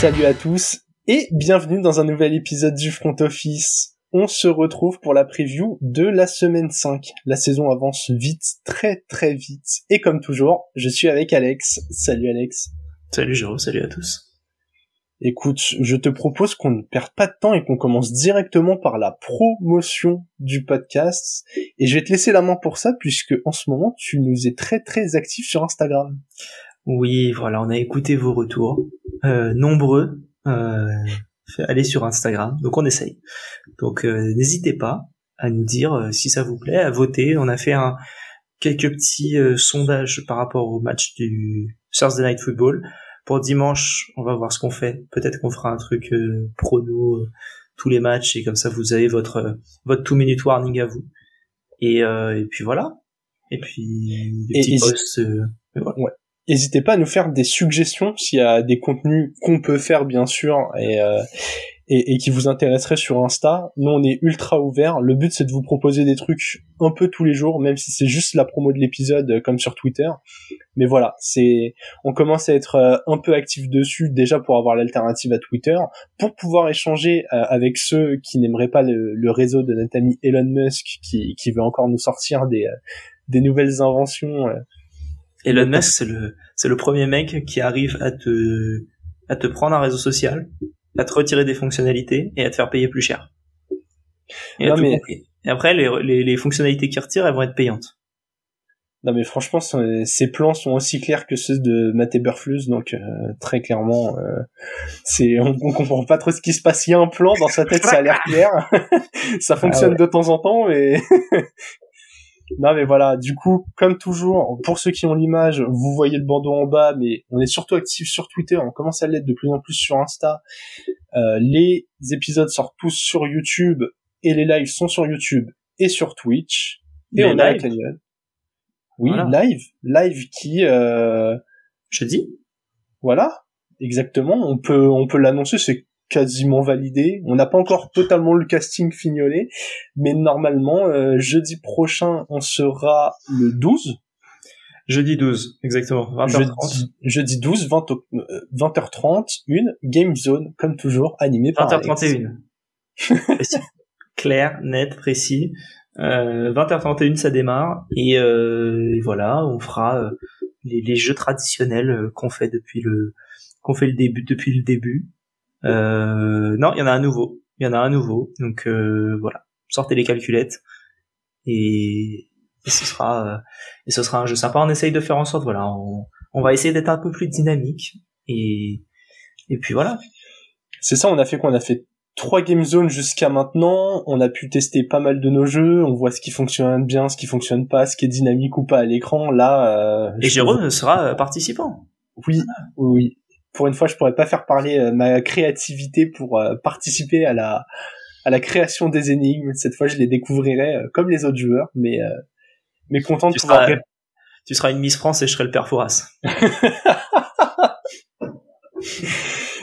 Salut à tous et bienvenue dans un nouvel épisode du Front Office. On se retrouve pour la preview de la semaine 5. La saison avance vite, très très vite. Et comme toujours, je suis avec Alex. Salut Alex. Salut Jérôme, salut à tous. Écoute, je te propose qu'on ne perde pas de temps et qu'on commence directement par la promotion du podcast. Et je vais te laisser la main pour ça puisque en ce moment tu nous es très très actif sur Instagram. Oui, voilà, on a écouté vos retours, euh, nombreux. Euh, allez sur Instagram, donc on essaye. Donc euh, n'hésitez pas à nous dire euh, si ça vous plaît, à voter. On a fait un quelques petits euh, sondages par rapport au match du Thursday Night Football pour dimanche, on va voir ce qu'on fait. Peut-être qu'on fera un truc euh, prono tous les matchs et comme ça vous avez votre votre two minute warning à vous. Et, et puis voilà. Et puis des petits posts. Ouais. N'hésitez pas à nous faire des suggestions s'il y a des contenus qu'on peut faire bien sûr et et, et, qui vous intéresserait sur Insta. Nous, on est ultra ouvert. Le but, c'est de vous proposer des trucs un peu tous les jours, même si c'est juste la promo de l'épisode, euh, comme sur Twitter. Mais voilà, c'est, on commence à être euh, un peu actif dessus déjà pour avoir l'alternative à Twitter, pour pouvoir échanger euh, avec ceux qui n'aimeraient pas le, le, réseau de notre ami Elon Musk, qui, qui veut encore nous sortir des, des nouvelles inventions. Elon Musk, c'est le, c'est le premier mec qui arrive à te, à te prendre un réseau social, à te retirer des fonctionnalités et à te faire payer plus cher. Et, après, les, les, fonctionnalités qu'il retire, elles vont être payantes. Non mais franchement, ces plans sont aussi clairs que ceux de Matt Eberflus, donc euh, très clairement, euh, c'est on, on, comprend pas trop ce qui se passe. Il y a un plan dans sa tête, ça a l'air clair, ça fonctionne ah de temps en temps, mais Non mais voilà, du coup, comme toujours, pour ceux qui ont l'image, vous voyez le bandeau en bas, mais on est surtout actif sur Twitter, on commence à l'être de plus en plus sur Insta. Euh, les épisodes sortent tous sur YouTube et les lives sont sur YouTube et sur Twitch. Et on a Daniel. Oui, live, live qui euh... jeudi. Voilà, exactement. On peut on peut l'annoncer, c'est quasiment validé. On n'a pas encore totalement le casting fignolé, mais normalement, euh, jeudi prochain, on sera le 12. Jeudi 12, exactement. 20h30. Jeudi, 12, 20, 20h30, une Game Zone, comme toujours, animée par 20h31. Clair, net, précis. Euh, 20h31, ça démarre. Et, euh, et voilà, on fera euh, les, les, jeux traditionnels euh, qu'on fait depuis le qu'on fait le début depuis le début euh, non, il y en a un nouveau. Il y en a un nouveau. Donc euh, voilà, sortez les calculettes et, et ce sera euh, et ce sera un jeu sympa. On essaye de faire en sorte, voilà, on, on va essayer d'être un peu plus dynamique et et puis voilà. C'est ça, on a fait quoi? On a fait trois game zones jusqu'à maintenant. On a pu tester pas mal de nos jeux. On voit ce qui fonctionne bien, ce qui fonctionne pas, ce qui est dynamique ou pas à l'écran. Là. Euh, et Jérôme sera participant. Oui, oui pour une fois, je pourrais pas faire parler euh, ma créativité pour euh, participer à la à la création des énigmes. Cette fois, je les découvrirai euh, comme les autres joueurs, mais mais content de tu pouvoir. Seras, tu seras une Miss France et je serai le père Fouras.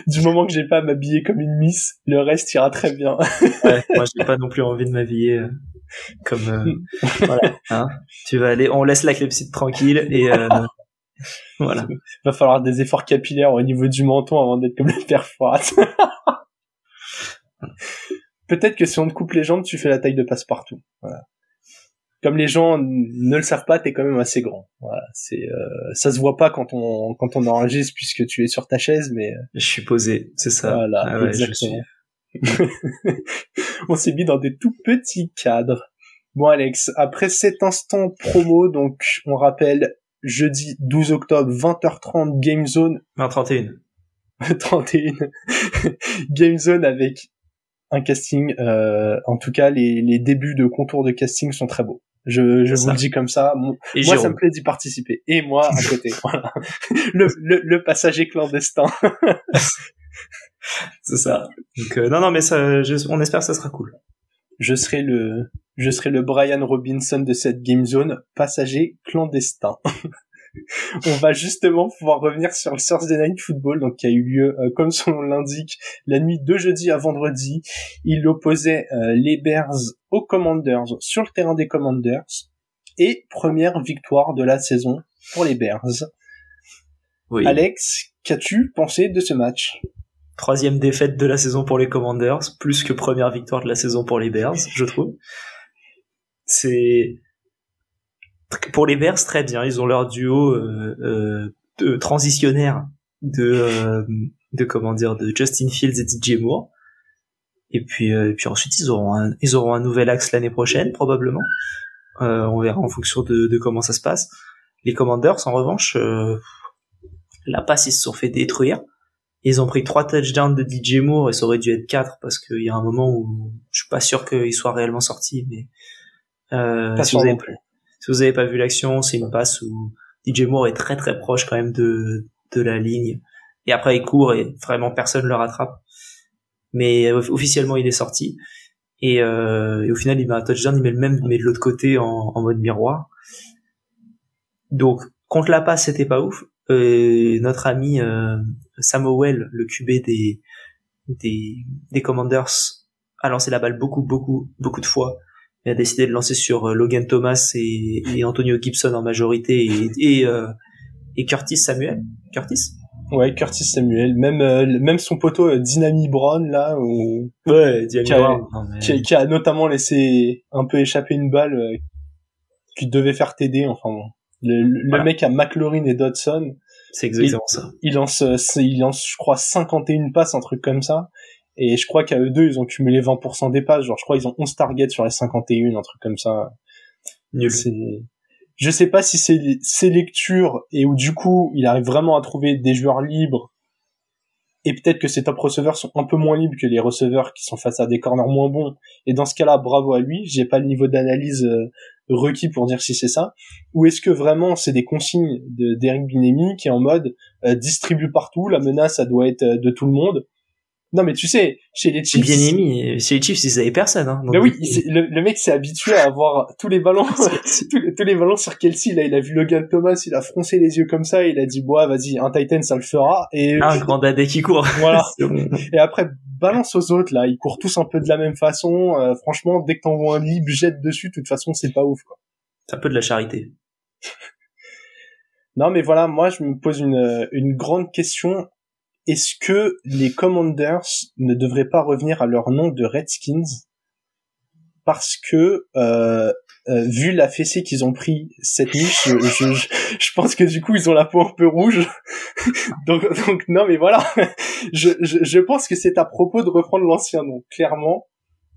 du moment que j'ai pas à m'habiller comme une Miss, le reste ira très bien. ouais, moi, j'ai pas non plus envie de m'habiller comme. voilà, hein. Tu vas aller, on laisse la clepside tranquille et voilà. Il va falloir des efforts capillaires au niveau du menton avant d'être comme le père Peut-être que si on te coupe les jambes, tu fais la taille de passe-partout. Voilà. Comme les gens ne le savent pas, t'es quand même assez grand. Voilà, c'est euh, ça se voit pas quand on quand on enregistre puisque tu es sur ta chaise, mais euh, je suis posé, c'est ça. Voilà, ah exactement. on s'est mis dans des tout petits cadres. Bon Alex, après cet instant promo, donc on rappelle jeudi 12 octobre 20h30 Game Zone. 31. 31. Game Zone avec un casting. Euh, en tout cas, les, les débuts de contours de casting sont très beaux. Je, je vous le dis comme ça. moi, ça me plaît d'y participer. Et moi, à côté. voilà. Le, le, le passager clandestin. C'est ça. Donc, euh, non, non, mais ça, on espère que ça sera cool. Je serai le, je serai le Brian Robinson de cette game zone, passager clandestin. on va justement pouvoir revenir sur le Thursday Night Football, donc qui a eu lieu, euh, comme son nom l'indique, la nuit de jeudi à vendredi. Il opposait euh, les Bears aux Commanders sur le terrain des Commanders et première victoire de la saison pour les Bears. Oui. Alex, qu'as-tu pensé de ce match? Troisième défaite de la saison pour les Commanders, plus que première victoire de la saison pour les Bears, je trouve. C'est pour les Bears très bien, ils ont leur duo euh, euh, de transitionnaire de euh, de comment dire de Justin Fields et DJ Moore. Et puis et puis ensuite ils auront un, ils auront un nouvel axe l'année prochaine probablement. on verra en fonction de, de comment ça se passe. Les Commanders en revanche la passe ils se sont fait détruire. Ils ont pris trois touchdowns de DJ Moore et ça aurait dû être quatre parce qu'il y a un moment où je suis pas sûr qu'il soit réellement sorti. Mais euh, si, vous avez, si, vous avez, pas vu l'action, c'est une passe où DJ Moore est très très proche quand même de de la ligne. Et après il court et vraiment personne le rattrape. Mais officiellement il est sorti. Et, euh, et, au final il met un touchdown, il met le même mais de l'autre côté en, en mode miroir. Donc contre la passe c'était pas ouf euh, notre ami euh, Samuel, le QB des, des, des Commanders, a lancé la balle beaucoup, beaucoup, beaucoup de fois. Il a décidé de lancer sur euh, Logan Thomas et, et Antonio Gibson en majorité et, et, euh, et Curtis Samuel. Curtis? Ouais, Curtis Samuel, même euh, même son poteau Dynami Brown là, où... ouais, qui, a, qui, qui, a, notamment laissé un peu échapper une balle qui devait faire TD. Enfin bon. Le, mec à McLaurin et Dodson. C'est exactement ça. Il lance, euh, il lance, je crois, 51 passes, un truc comme ça. Et je crois qu'à eux deux, ils ont cumulé 20% des passes. Genre, je crois, ils ont 11 targets sur les 51, un truc comme ça. Nul. Je sais pas si c'est ses lectures et où du coup, il arrive vraiment à trouver des joueurs libres. Et peut-être que ses top receveurs sont un peu moins libres que les receveurs qui sont face à des corners moins bons. Et dans ce cas-là, bravo à lui. J'ai pas le niveau d'analyse euh, requis pour dire si c'est ça ou est-ce que vraiment c'est des consignes de d'Eric Binemi qui est en mode euh, distribue partout la menace ça doit être euh, de tout le monde non mais tu sais chez les Chiefs bien aimé chez les Chiefs ils avaient personne hein, mais oui le, mec s'est habitué à avoir tous les ballons tous, les, ballons sur Kelsey là il a vu Logan Thomas il a froncé les yeux comme ça il a dit bois vas-y un Titan ça le fera et un grand dadé qui court voilà et après balance aux autres là, ils courent tous un peu de la même façon. Euh, franchement, dès que t'envoies un libre, jette dessus. De toute façon, c'est pas ouf quoi. C'est un peu de la charité. non, mais voilà, moi je me pose une une grande question. Est-ce que les Commanders ne devraient pas revenir à leur nom de Redskins parce que euh, euh, vu la fessée qu'ils ont pris cette nuit, je, je, je, pense que du coup ils ont la peau un peu rouge. donc, donc non mais voilà, je, je, je pense que c'est à propos de reprendre l'ancien nom, clairement.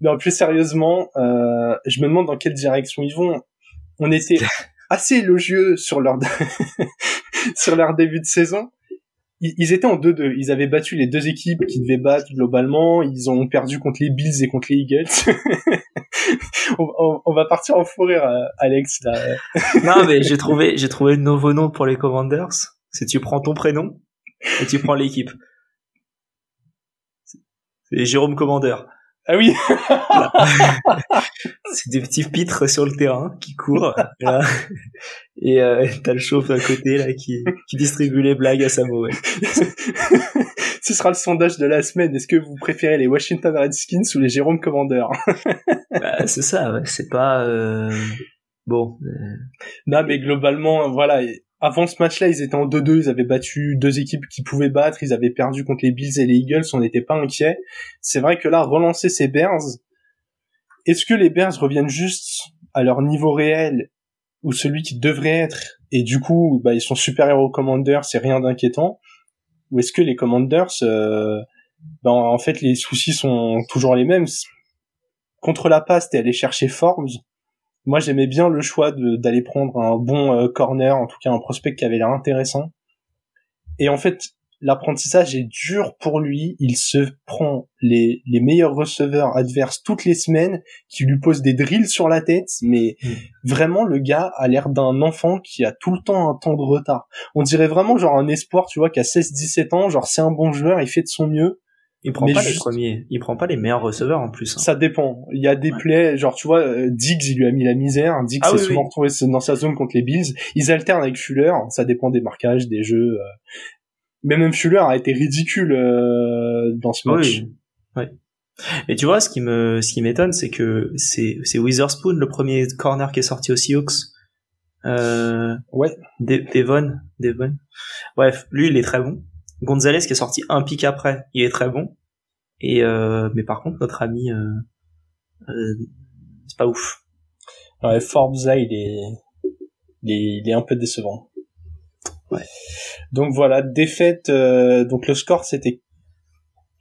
Non, plus sérieusement, euh, je me demande dans quelle direction ils vont. On était assez élogieux sur leur sur leur début de saison ils étaient en 2-2. Ils avaient battu les deux équipes qui devaient battre globalement. Ils ont perdu contre les Bills et contre les Eagles. on, va partir en forêt, euh, Alex. Non, mais j'ai trouvé, j'ai trouvé le nouveau nom pour les Commanders. C'est tu prends ton prénom et tu prends l'équipe. C'est Jérôme Commander. Ah oui. c'est des petits pitres sur le terrain qui courent. Et euh, t'as le chauffe à côté là qui, qui distribue les blagues à Samuel. Ce sera le sondage de la semaine. Est-ce que vous préférez les Washington Redskins ou les Jérôme Commander bah, C'est ça. Ouais. C'est pas euh... bon. Euh. Non, mais globalement, voilà avant ce match-là, ils étaient en 2-2, ils avaient battu deux équipes qui pouvaient battre, ils avaient perdu contre les Bills et les Eagles, on n'était pas inquiets. C'est vrai que là, relancer ces Bears, est-ce que les Bears reviennent juste à leur niveau réel ou celui qui devrait être, et du coup, bah, ils sont supérieurs aux Commanders, c'est rien d'inquiétant, ou est-ce que les Commanders, euh, bah, en fait, les soucis sont toujours les mêmes? Contre la passe, t'es allé chercher Forbes, moi, j'aimais bien le choix d'aller prendre un bon euh, corner, en tout cas un prospect qui avait l'air intéressant. Et en fait, l'apprentissage est dur pour lui. Il se prend les, les meilleurs receveurs adverses toutes les semaines, qui lui posent des drills sur la tête, mais mm. vraiment, le gars a l'air d'un enfant qui a tout le temps un temps de retard. On dirait vraiment genre un espoir, tu vois, qui a 16-17 ans, genre c'est un bon joueur, il fait de son mieux, il prend pas les premiers, il prend pas les meilleurs receveurs en plus. Hein. Ça dépend. Il y a des plays, genre tu vois, euh, Diggs il lui a mis la misère. Diggs ah, s'est souvent retrouvé dans sa zone contre les Bills. Ils alternent avec Fuller. Ça dépend des marquages, des jeux. Euh. Mais même Fuller a été ridicule euh, dans ce match. Oui. Mais tu vois, ce qui me, ce qui m'étonne, c'est que c'est, c'est Witherspoon le premier corner qui est sorti aux Seahawks. Euh, ouais. Devon, Devon. Bref, lui il est très bon. Gonzalez qui est sorti un pic après, il est très bon. Et euh, mais par contre notre ami, euh, euh, c'est pas ouf. Ouais, Forbes il est, il est, il est un peu décevant. Ouais. Donc voilà, défaite. euh, donc le score c'était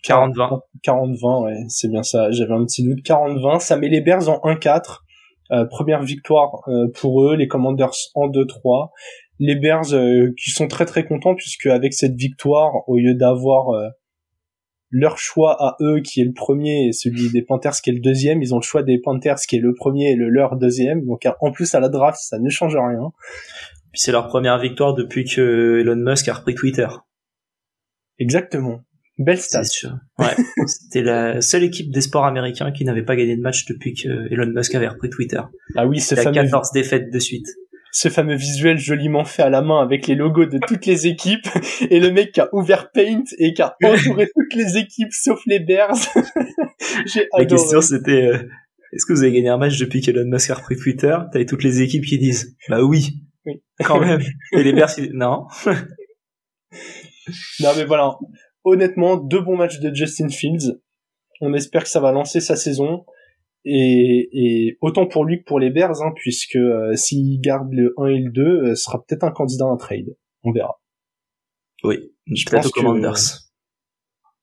40-20. 40-20, ouais, c'est bien ça. J'avais un petit doute. 40-20, ça met les Bears en 1-4. Euh, première victoire euh, pour eux, les Commanders en 2-3. Les Bears euh, qui sont très très contents puisque avec cette victoire, au lieu d'avoir euh, leur choix à eux qui est le premier et celui des Panthers qui est le deuxième, ils ont le choix des Panthers qui est le premier et le leur deuxième. Donc en plus à la draft, ça ne change rien. Puis c'est leur première victoire depuis que Elon Musk a repris Twitter. Exactement. Belle stat. Ouais. C'était la seule équipe des sports américains qui n'avait pas gagné de match depuis que Elon Musk avait repris Twitter. Ah oui, ce fameux 14 défaites de suite. Ce fameux visuel joliment fait à la main avec les logos de toutes les équipes et le mec qui a ouvert Paint et qui a entouré toutes les équipes sauf les Bears. J'ai La adoré. question c'était euh, est-ce que vous avez gagné un match depuis qu'Elon Musk a repris Twitter? T'avais toutes les équipes qui disent bah oui, Oui. quand même. Et les Bears ils disent non? Non mais voilà, honnêtement, deux bons matchs de Justin Fields. On espère que ça va lancer sa saison. Et, et autant pour lui que pour les Bears, hein, puisque euh, s'il garde le 1 et le 2, euh, sera peut-être un candidat à un trade. On verra. Oui, Je peut-être pense aux que- Commanders.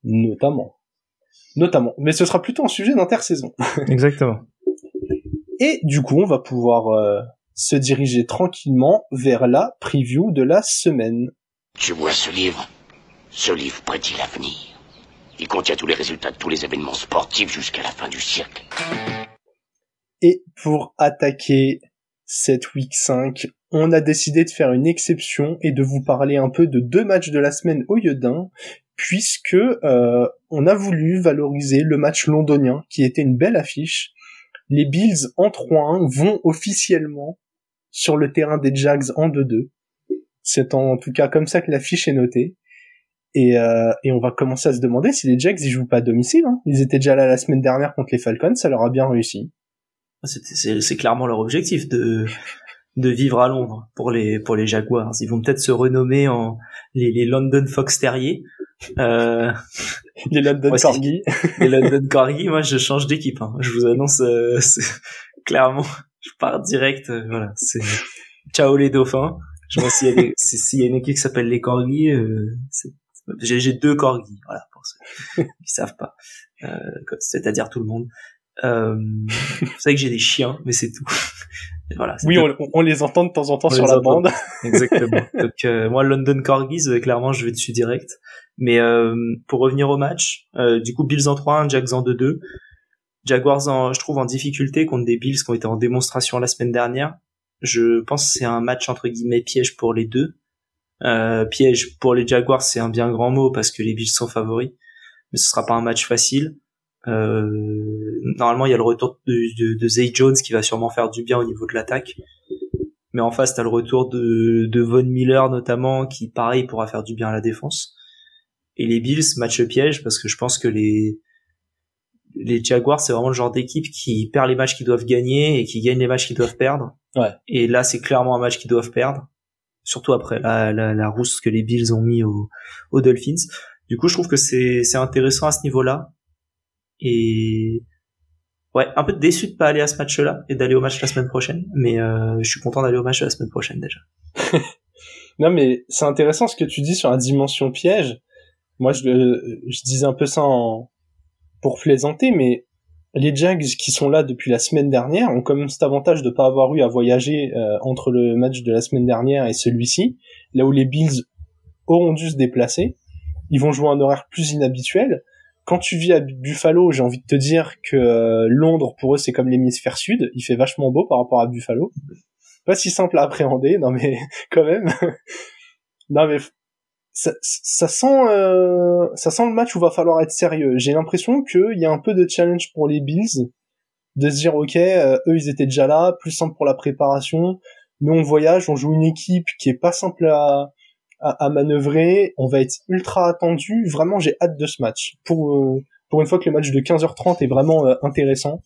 Notamment. Notamment. Mais ce sera plutôt un sujet d'intersaison. Exactement. Et du coup, on va pouvoir euh, se diriger tranquillement vers la preview de la semaine. Tu vois ce livre Ce livre prédit l'avenir. Il contient tous les résultats de tous les événements sportifs jusqu'à la fin du siècle. Et pour attaquer cette week 5, on a décidé de faire une exception et de vous parler un peu de deux matchs de la semaine au lieu d'un, puisque euh, on a voulu valoriser le match londonien, qui était une belle affiche. Les Bills en 3-1 vont officiellement sur le terrain des Jags en 2-2. C'est en tout cas comme ça que l'affiche est notée. Et, euh, et on va commencer à se demander si les Jags ils jouent pas à domicile. Hein. Ils étaient déjà là la semaine dernière contre les Falcons, ça leur a bien réussi. C'était- C'est clairement leur objectif de de vivre à Londres pour les pour les Jaguars. Ils vont peut-être se renommer en les, les London Fox Terriers. Euh, Les London Corgi. les London Corgi, moi je change d'équipe. hein. Je vous annonce euh, clairement, je pars direct. euh, voilà, c'est ciao les dauphins. Je vois s'il y a des- si- s'il y a une équipe qui s'appelle les Corgis, euh, c'est- j'ai deux Corgis. Voilà pour ceux qui savent pas, euh, c'est-à-dire tout le monde. Euh, vous savez que j'ai des chiens, mais c'est tout. Voilà. Oui, on, on les entend de temps en temps On sur la entend. bande. Exactement. Donc euh, moi London Corgis euh, clairement je vais dessus direct. Mais euh, pour revenir au match, euh, du coup Bills en 3-1, Jags en 2-2. Jaguars en, je trouve en difficulté contre des Bills qui ont été en démonstration la semaine dernière. Je pense que c'est un match entre guillemets piège pour les deux. Euh, piège pour les Jaguars c'est un bien grand mot parce que les Bills sont favoris, mais ce sera pas un match facile. Euh, normalement il y a le retour de, de, de Zay Jones qui va sûrement faire du bien au niveau de l'attaque. Mais en face, t'as le retour de, de Von Miller notamment, qui pareil pourra faire du bien à la défense. Et les Bills, match piège, parce que je pense que les les Jaguars, c'est vraiment le genre d'équipe qui perd les matchs qu'ils doivent gagner et qui gagne les matchs qu'ils doivent perdre. Ouais. Et là, c'est clairement un match qu'ils doivent perdre, surtout après la, la, la rousse que les Bills ont mis aux, aux Dolphins. Du coup, je trouve que c'est intéressant à ce niveau-là. Et ouais, un peu déçu de pas aller à ce match-là et d'aller au match la semaine prochaine, mais euh, je suis content d'aller au match la semaine prochaine déjà. Non, mais c'est intéressant ce que tu dis sur la dimension piège. Moi, je, je disais un peu ça en, pour plaisanter, mais les Jags qui sont là depuis la semaine dernière ont quand même cet avantage de pas avoir eu à voyager euh, entre le match de la semaine dernière et celui-ci, là où les Bills auront dû se déplacer. Ils vont jouer un horaire plus inhabituel. Quand tu vis à Buffalo, j'ai envie de te dire que euh, Londres pour eux c'est comme l'hémisphère sud, il fait vachement beau par rapport à Buffalo. Pas si simple à appréhender, non mais quand même. non mais ça, ça sent euh, ça sent le match où va falloir être sérieux. J'ai l'impression qu'il y a un peu de challenge pour les Bills de se dire ok euh, eux ils étaient déjà là, plus simple pour la préparation. Nous on voyage, on joue une équipe qui est pas simple à à, à manœuvrer, on va être ultra attendu. Vraiment j'ai hâte de ce match. Pour euh, pour une fois que le match de 15h30 est vraiment euh, intéressant.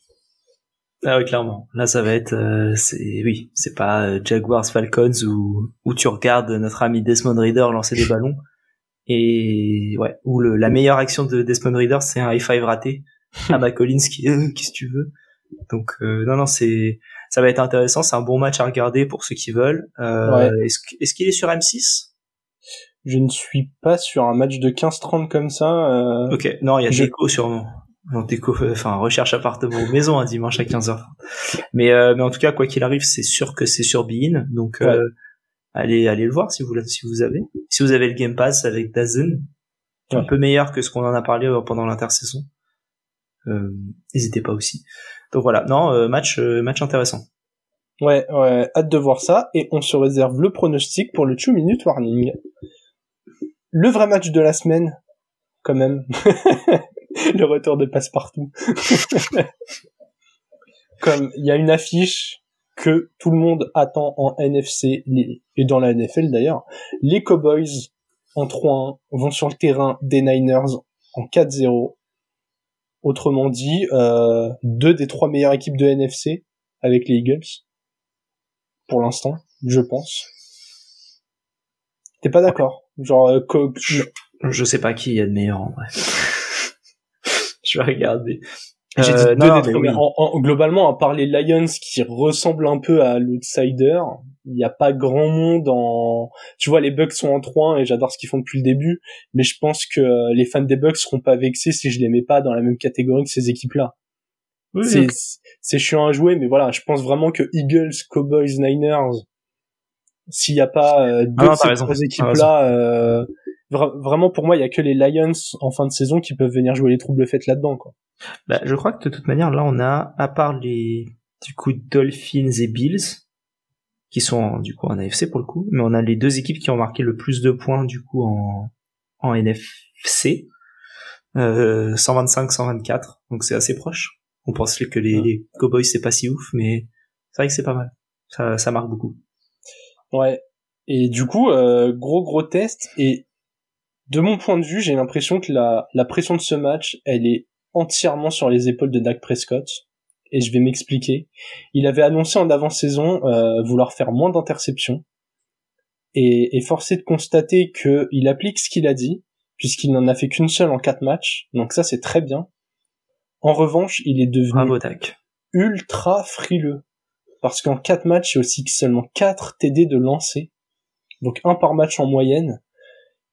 Ah oui, clairement. Là, ça va être, euh, c'est oui, c'est pas euh, Jaguars Falcons où où tu regardes notre ami Desmond Reader lancer des ballons Et ouais, où le, la meilleure action de Desmond Reader, c'est un high five raté à McCollins qui, euh, qu'est-ce que tu veux Donc euh, non, non, c'est ça va être intéressant. C'est un bon match à regarder pour ceux qui veulent. Euh, Est-ce, est-ce qu'il est sur M6 Je ne suis pas sur un match de 15-30 comme ça. Euh... Ok, non, il y a je... Deco sûrement. Non, Deco, enfin recherche appartement ou maison un dimanche à 15h. Mais, euh, mais en tout cas, quoi qu'il arrive, c'est sûr que c'est sur Bein. Donc ouais. euh, allez, allez le voir si vous si vous avez. Si vous avez le Game Pass avec Dazen, ouais. un peu meilleur que ce qu'on en a parlé euh, pendant l'intersaison. Euh, n'hésitez pas aussi. Donc voilà, non, euh, match, euh, match intéressant. Ouais, ouais, hâte de voir ça. Et on se réserve le pronostic pour le 2 minute warning. Le vrai match de la semaine, quand même. le retour de passe-partout. Comme il y a une affiche que tout le monde attend en NFC et dans la NFL d'ailleurs, les Cowboys en 3-1 vont sur le terrain des Niners en 4-0 Autrement dit, euh, deux des trois meilleures équipes de NFC avec les Eagles. Pour l'instant, je pense. T'es pas d'accord? Genre, euh, je, je, sais pas qui y a de meilleur en vrai. Je vais regarder. J'ai dit euh, deux non, des oui. en, en, globalement, à part les Lions qui ressemblent un peu à l'outsider, il n'y a pas grand monde en tu vois les Bucks sont en 3 et j'adore ce qu'ils font depuis le début mais je pense que les fans des Bucks seront pas vexés si je les mets pas dans la même catégorie que ces équipes là oui, c'est chiant à jouer mais voilà je pense vraiment que Eagles Cowboys Niners s'il n'y a pas euh, deux ah, ces équipes là euh, vra vraiment pour moi il y a que les Lions en fin de saison qui peuvent venir jouer les troubles faites là dedans quoi bah, je crois que de toute manière là on a à part les du coup Dolphins et Bills qui sont du coup en AFC pour le coup, mais on a les deux équipes qui ont marqué le plus de points du coup en, en NFC, euh, 125-124, donc c'est assez proche. On pense que les, les Cowboys c'est pas si ouf, mais c'est vrai que c'est pas mal. Ça, ça marque beaucoup. Ouais. Et du coup, euh, gros gros test. Et de mon point de vue, j'ai l'impression que la, la pression de ce match, elle est entièrement sur les épaules de Dak Prescott et je vais m'expliquer. Il avait annoncé en avant-saison euh, vouloir faire moins d'interceptions et est forcé de constater qu'il applique ce qu'il a dit puisqu'il n'en a fait qu'une seule en quatre matchs, donc ça c'est très bien. En revanche, il est devenu ultra frileux parce qu'en quatre matchs, il y a aussi seulement 4 TD de lancer, donc un par match en moyenne.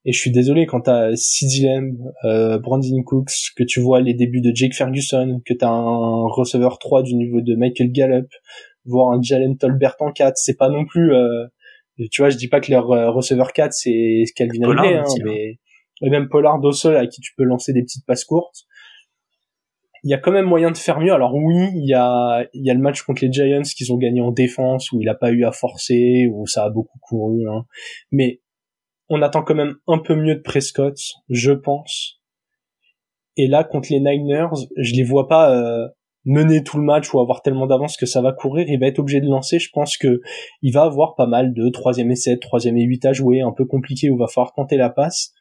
Et je suis désolé quand t'as CeeDee Lamb, euh, Brandon Cooks, que tu vois les débuts de Jake Ferguson, que t'as un receveur 3 du niveau de Michael Gallup, voir un Jalen Tolbert en 4, c'est pas non plus, euh, tu vois, je dis pas que leur euh, receveur 4 c'est Calvin Ridley, hein, mais et même Pollard au sol à qui tu peux lancer des petites passes courtes. Il y a quand même moyen de faire mieux. Alors oui, il y a, il y a le match contre les Giants qu'ils ont gagné en défense où il a pas eu à forcer, où ça a beaucoup couru. Hein. Mais on attend quand même un peu mieux de Prescott, je pense. Et là, contre les Niners, je les vois pas euh, mener tout le match ou avoir tellement d'avance que ça va courir. Il va être obligé de lancer. Je pense que il va avoir pas mal de troisième et 7, troisième et 8 à jouer, un peu compliqué où va falloir tenter la passe.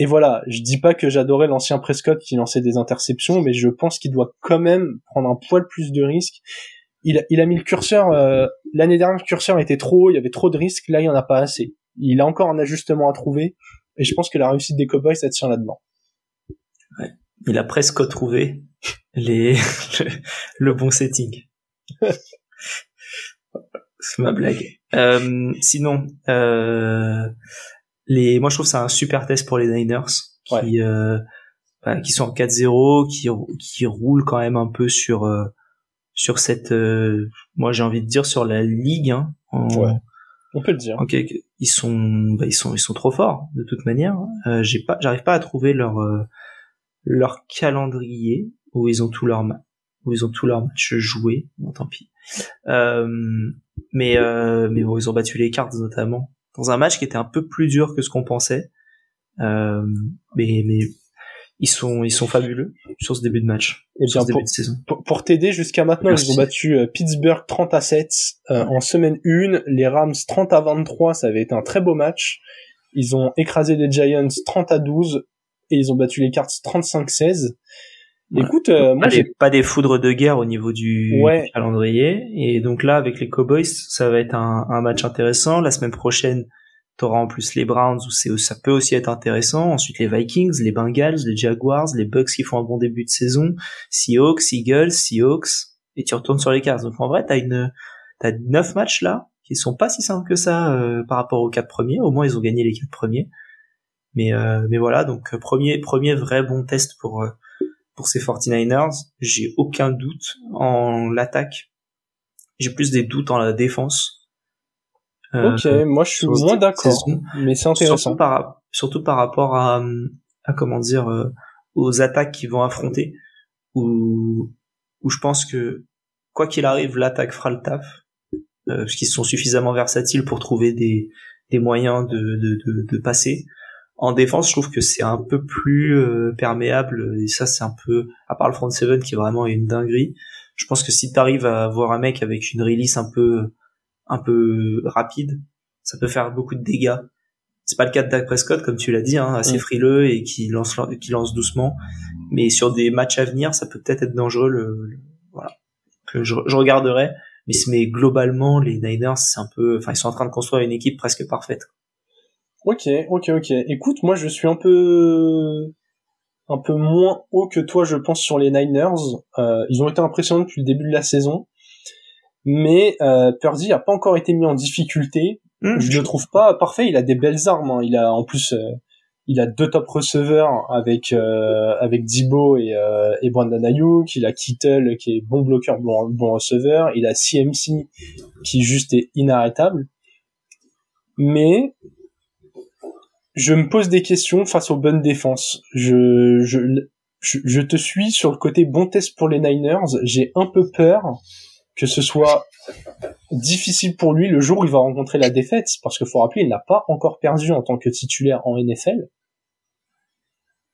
Et voilà, je dis pas que j'adorais l'ancien Prescott qui lançait des interceptions, mais je pense qu'il doit quand même prendre un poil plus de risques. Il a, mis le curseur, euh, l'année dernière le curseur était trop haut, il y avait trop de risques, là il y en a pas assez il a encore un ajustement à trouver, et je pense que la réussite des Cowboys, ça tient là-dedans. Ouais. Il a presque trouvé les le, bon setting. C'est ma blague. Euh, sinon, euh, les, moi je trouve ça un super test pour les Niners qui ouais. euh, bah, qui sont en 4-0, qui qui roulent quand même un peu sur euh, sur cette, euh, moi j'ai envie de dire sur la ligue. Hein, en, ouais. On peut le dire. Ok, ils sont, bah, ils sont, ils sont trop forts de toute manière. Euh, j'ai pas, j'arrive pas à trouver leur euh, leur calendrier où ils ont tout leur où ils ont tout leur match joué. Bon, tant pis. Euh, mais euh, mais bon, ils ont battu les cartes notamment dans un match qui était un peu plus dur que ce qu'on pensait. Euh, mais mais ils sont ils sont fabuleux sur ce début de match. Et bien, pour, pour, pour t'aider jusqu'à maintenant, Merci. ils ont battu euh, Pittsburgh 30 à 7 euh, en semaine 1, les Rams 30 à 23, ça avait été un très beau match. Ils ont écrasé les Giants 30 à 12 et ils ont battu les Cards 35-16. Ouais. Écoute, euh, moi j'ai pas des foudres de guerre au niveau du ouais. calendrier et donc là avec les Cowboys, ça va être un, un match intéressant. La semaine prochaine, T'auras en plus les Browns où c'est ça peut aussi être intéressant. Ensuite les Vikings, les Bengals, les Jaguars, les Bucks qui font un bon début de saison, Seahawks, Eagles, Seahawks, et tu retournes sur les cartes. Donc en vrai t'as une t'as neuf matchs là qui sont pas si simples que ça euh, par rapport aux quatre premiers. Au moins ils ont gagné les quatre premiers. Mais euh, voilà donc euh, premier premier vrai bon test pour pour ces 49ers. J'ai aucun doute en l'attaque. J'ai plus des doutes en la défense. Euh, ok, moi je suis moins d'accord, mais c'est intéressant. Surtout par, surtout par rapport à, à comment dire, euh, aux attaques qu'ils vont affronter, où, où je pense que quoi qu'il arrive, l'attaque fera le taf, euh, parce qu'ils sont suffisamment versatiles pour trouver des, des moyens de, de, de, de passer. En défense, je trouve que c'est un peu plus euh, perméable, et ça c'est un peu, à part le front seven qui est vraiment une dinguerie, je pense que si t'arrives à avoir un mec avec une release un peu un peu rapide, ça peut faire beaucoup de dégâts. C'est pas le cas de Dak Prescott, comme tu l'as dit, hein, assez mm. frileux et qui lance, qui lance doucement. Mais sur des matchs à venir, ça peut peut-être être dangereux. Le, voilà, que je, je regarderai. Mais, mais globalement, les Niners, c'est un peu, enfin, ils sont en train de construire une équipe presque parfaite. Ok, ok, ok. Écoute, moi, je suis un peu, un peu moins haut que toi, je pense, sur les Niners. Euh, ils ont été impressionnants depuis le début de la saison mais euh, Purdy a pas encore été mis en difficulté. Hmm. je le trouve pas parfait. Il a des belles armes. Hein. Il a en plus, euh, il a deux top receveurs avec euh, avec Dibo et, euh, et Brandon Ayuk. Il a Kittle qui est bon bloqueur, bon, bon receveur. Il a CMC qui juste est inarrêtable. Mais je me pose des questions face aux bonnes défenses. Je, je, je, je te suis sur le côté bon test pour les Niners. J'ai un peu peur que ce soit difficile pour lui le jour où il va rencontrer la défaite, parce qu'il faut rappeler, il n'a pas encore perdu en tant que titulaire en NFL.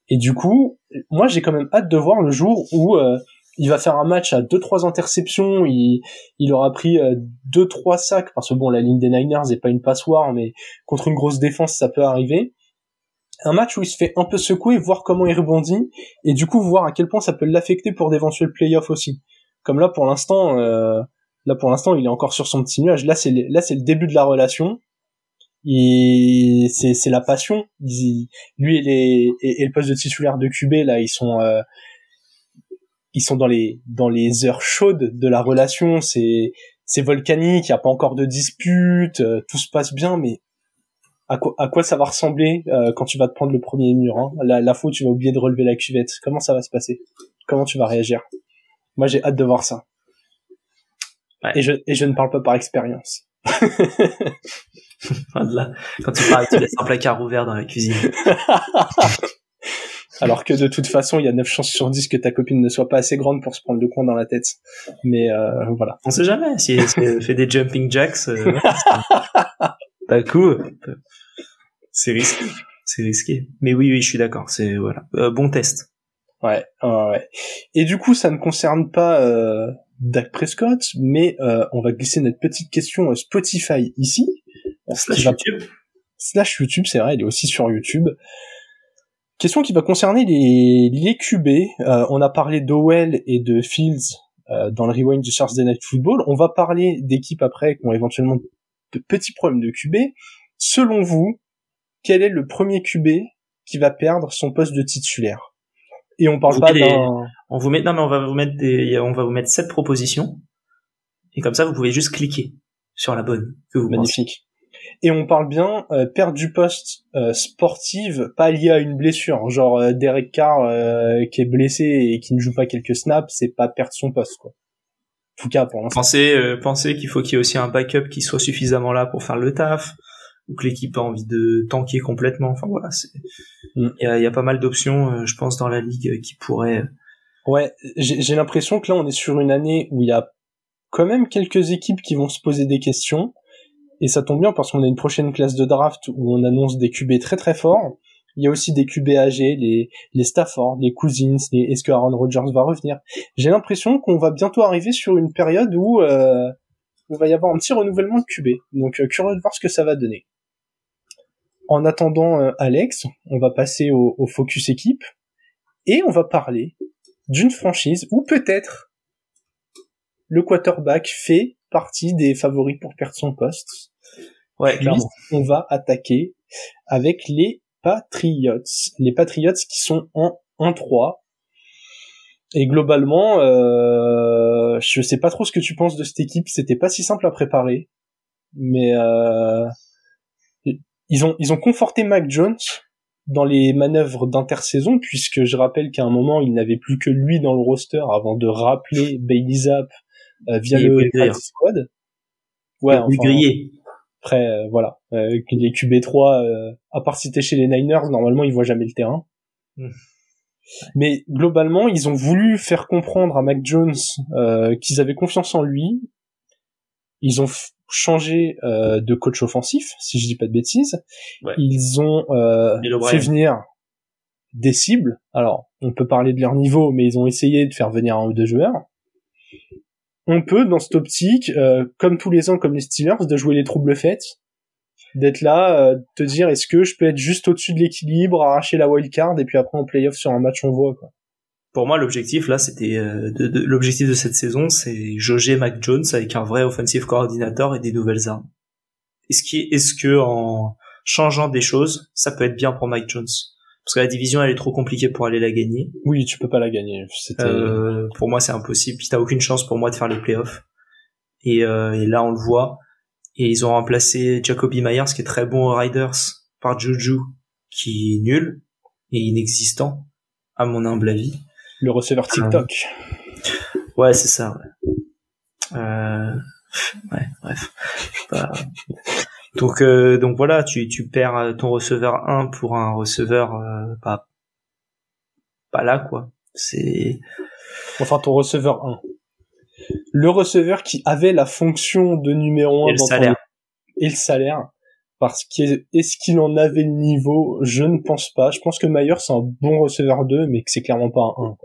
Et du coup, moi j'ai quand même hâte de voir le jour où euh, il va faire un match à 2-3 interceptions, il, il aura pris 2-3 euh, sacs, parce que bon, la ligne des Niners n'est pas une passoire, mais contre une grosse défense, ça peut arriver. Un match où il se fait un peu secouer, voir comment il rebondit, et du coup voir à quel point ça peut l'affecter pour d'éventuels playoffs aussi. Comme là, pour l'instant, euh, là pour l'instant, il est encore sur son petit nuage. Là, c'est là, c'est le début de la relation. Et c'est c'est la passion. lui et les et, le poste de titulaire de QB là, ils sont euh, ils sont dans les dans les heures chaudes de la relation. C'est c'est volcanique. Il y a pas encore de dispute. Euh, tout se passe bien, mais à quoi, à quoi ça va ressembler quand tu vas te prendre le premier mur hein? La, la fois tu vas oublier de relever la cuvette. Comment ça va se passer? Comment tu vas réagir? Moi, j'ai hâte de voir ça. Et, je, et je ne parle pas par expérience. Quand tu parles, tu laisses un placard ouvert dans la cuisine. Alors que de toute façon, il y a 9 chances sur 10 que ta copine ne soit pas assez grande pour se prendre le coin dans la tête. Mais euh, voilà. On sait jamais. Si elle fait des jumping jacks, euh, d'un coup, c'est risqué. C'est risqué. Mais oui, oui, je suis d'accord. C'est voilà, euh, bon test. Ouais, ouais. Et du coup, ça ne concerne pas euh, Dak Prescott, mais euh, on va glisser notre petite question euh, Spotify ici. Slash YouTube. Slash YouTube, c'est vrai, il est aussi sur YouTube. Question qui va concerner les, les QB. Euh, on a parlé d'Owell et de Fields euh, dans le rewind du Thursday Night Football. On va parler d'équipes après qui ont éventuellement de petits problèmes de QB. Selon vous, quel est le premier QB qui va perdre son poste de titulaire? Et on parle pas d'un... On vous met, non mais on va vous mettre des, on va vous mettre sept propositions. Et comme ça, vous pouvez juste cliquer sur la bonne que vous Magnifique. Et on parle bien euh, perdre du poste euh, sportive, pas lié à une blessure. Genre euh, Derek Carr euh, qui est blessé et qui ne joue pas quelques snaps, c'est pas perdre son poste quoi. En tout cas pour l'instant. Pensez, pensez qu'il faut qu'il y ait aussi un backup qui soit suffisamment là pour faire le taf ou que l'équipe a envie de tanker complètement. Enfin voilà, mm. il y, a, pas mal d'options, euh, je pense, dans la ligue euh, qui pourraient. Euh, ouais, j'ai l'impression que là on est sur une année où il y a quand même quelques équipes qui vont se poser des questions. Et ça tombe bien parce qu'on a une prochaine classe de draft où on annonce des QB très très forts. Il y a aussi des QB âgés, les, les Stafford, les Cousins, les est-ce que Aaron Rodgers va revenir? J'ai l'impression qu'on va bientôt arriver sur une période où euh, il va y avoir un petit renouvellement de QB. Donc curieux de voir ce que ça va donner. En attendant euh, Alex, on va passer au, focus équipe et on va parler d'une franchise où peut-être le quarterback fait partie des favoris pour perdre son poste. Ouais, clairement. on va attaquer avec les Patriots. Les Patriots qui sont en 1-3. Et globalement, euh, je sais pas trop ce que tu penses de cette équipe. C'était pas si simple à préparer, mais euh, ils ont ils ont conforté Mac Jones dans les manœuvres d'intersaison, puisque je rappelle qu'à un moment il n'avait plus que lui dans le roster avant de rappeler Bailey Zapp euh, via le squad. Ouais, enfin, grillé. Après, euh, voilà, euh, les QB3, euh, à part si t'es chez les Niners, normalement ils voient jamais le terrain. Hmm. Mais globalement, ils ont voulu faire comprendre à Mac Jones euh, qu'ils avaient confiance en lui. Ils ont changé euh, de coach offensif, si je dis pas de bêtises. Ils ont euh, fait venir des cibles. Alors, on peut parler de leur niveau, mais ils ont essayé de faire venir un ou deux joueurs. On peut, dans cette optique, euh, comme tous les ans, comme les Steelers, de jouer les troubles faites d'être là, euh, te dire est-ce que je peux être juste au-dessus de l'équilibre, arracher la wild card et puis après en playoff sur un match on voit quoi. Pour moi, l'objectif là, c'était euh, de, l'objectif de cette saison, c'est jauger Mac Jones avec un vrai offensive coordinator et des nouvelles armes. Est-ce qui est-ce que en changeant des choses, ça peut être bien pour Mike Jones? Parce que la division, elle est trop compliquée pour aller la gagner. Oui, tu peux pas la gagner. Euh, pour moi, c'est impossible. Puis t'as aucune chance pour moi de faire les playoffs. Et, euh, et là, on le voit et ils ont remplacé Jacoby Myers, qui est très bon aux Riders, par Juju, qui est nul et inexistant, à mon humble avis. Le receveur TikTok. Euh, ouais, c'est ça. Ouais. Euh... ouais, bref. Donc, euh, donc voilà, tu, tu perds ton receveur 1 pour un receveur euh, pas, pas là, quoi. C'est... Enfin, ton receveur 1 le receveur qui avait la fonction de numéro 1 et le salaire. et le salaire. Parce qu'est-ce qu'il en avait le niveau? Je ne pense pas. Je pense que Mayer c'est un bon receveur 2, mais que c'est clairement pas un 1.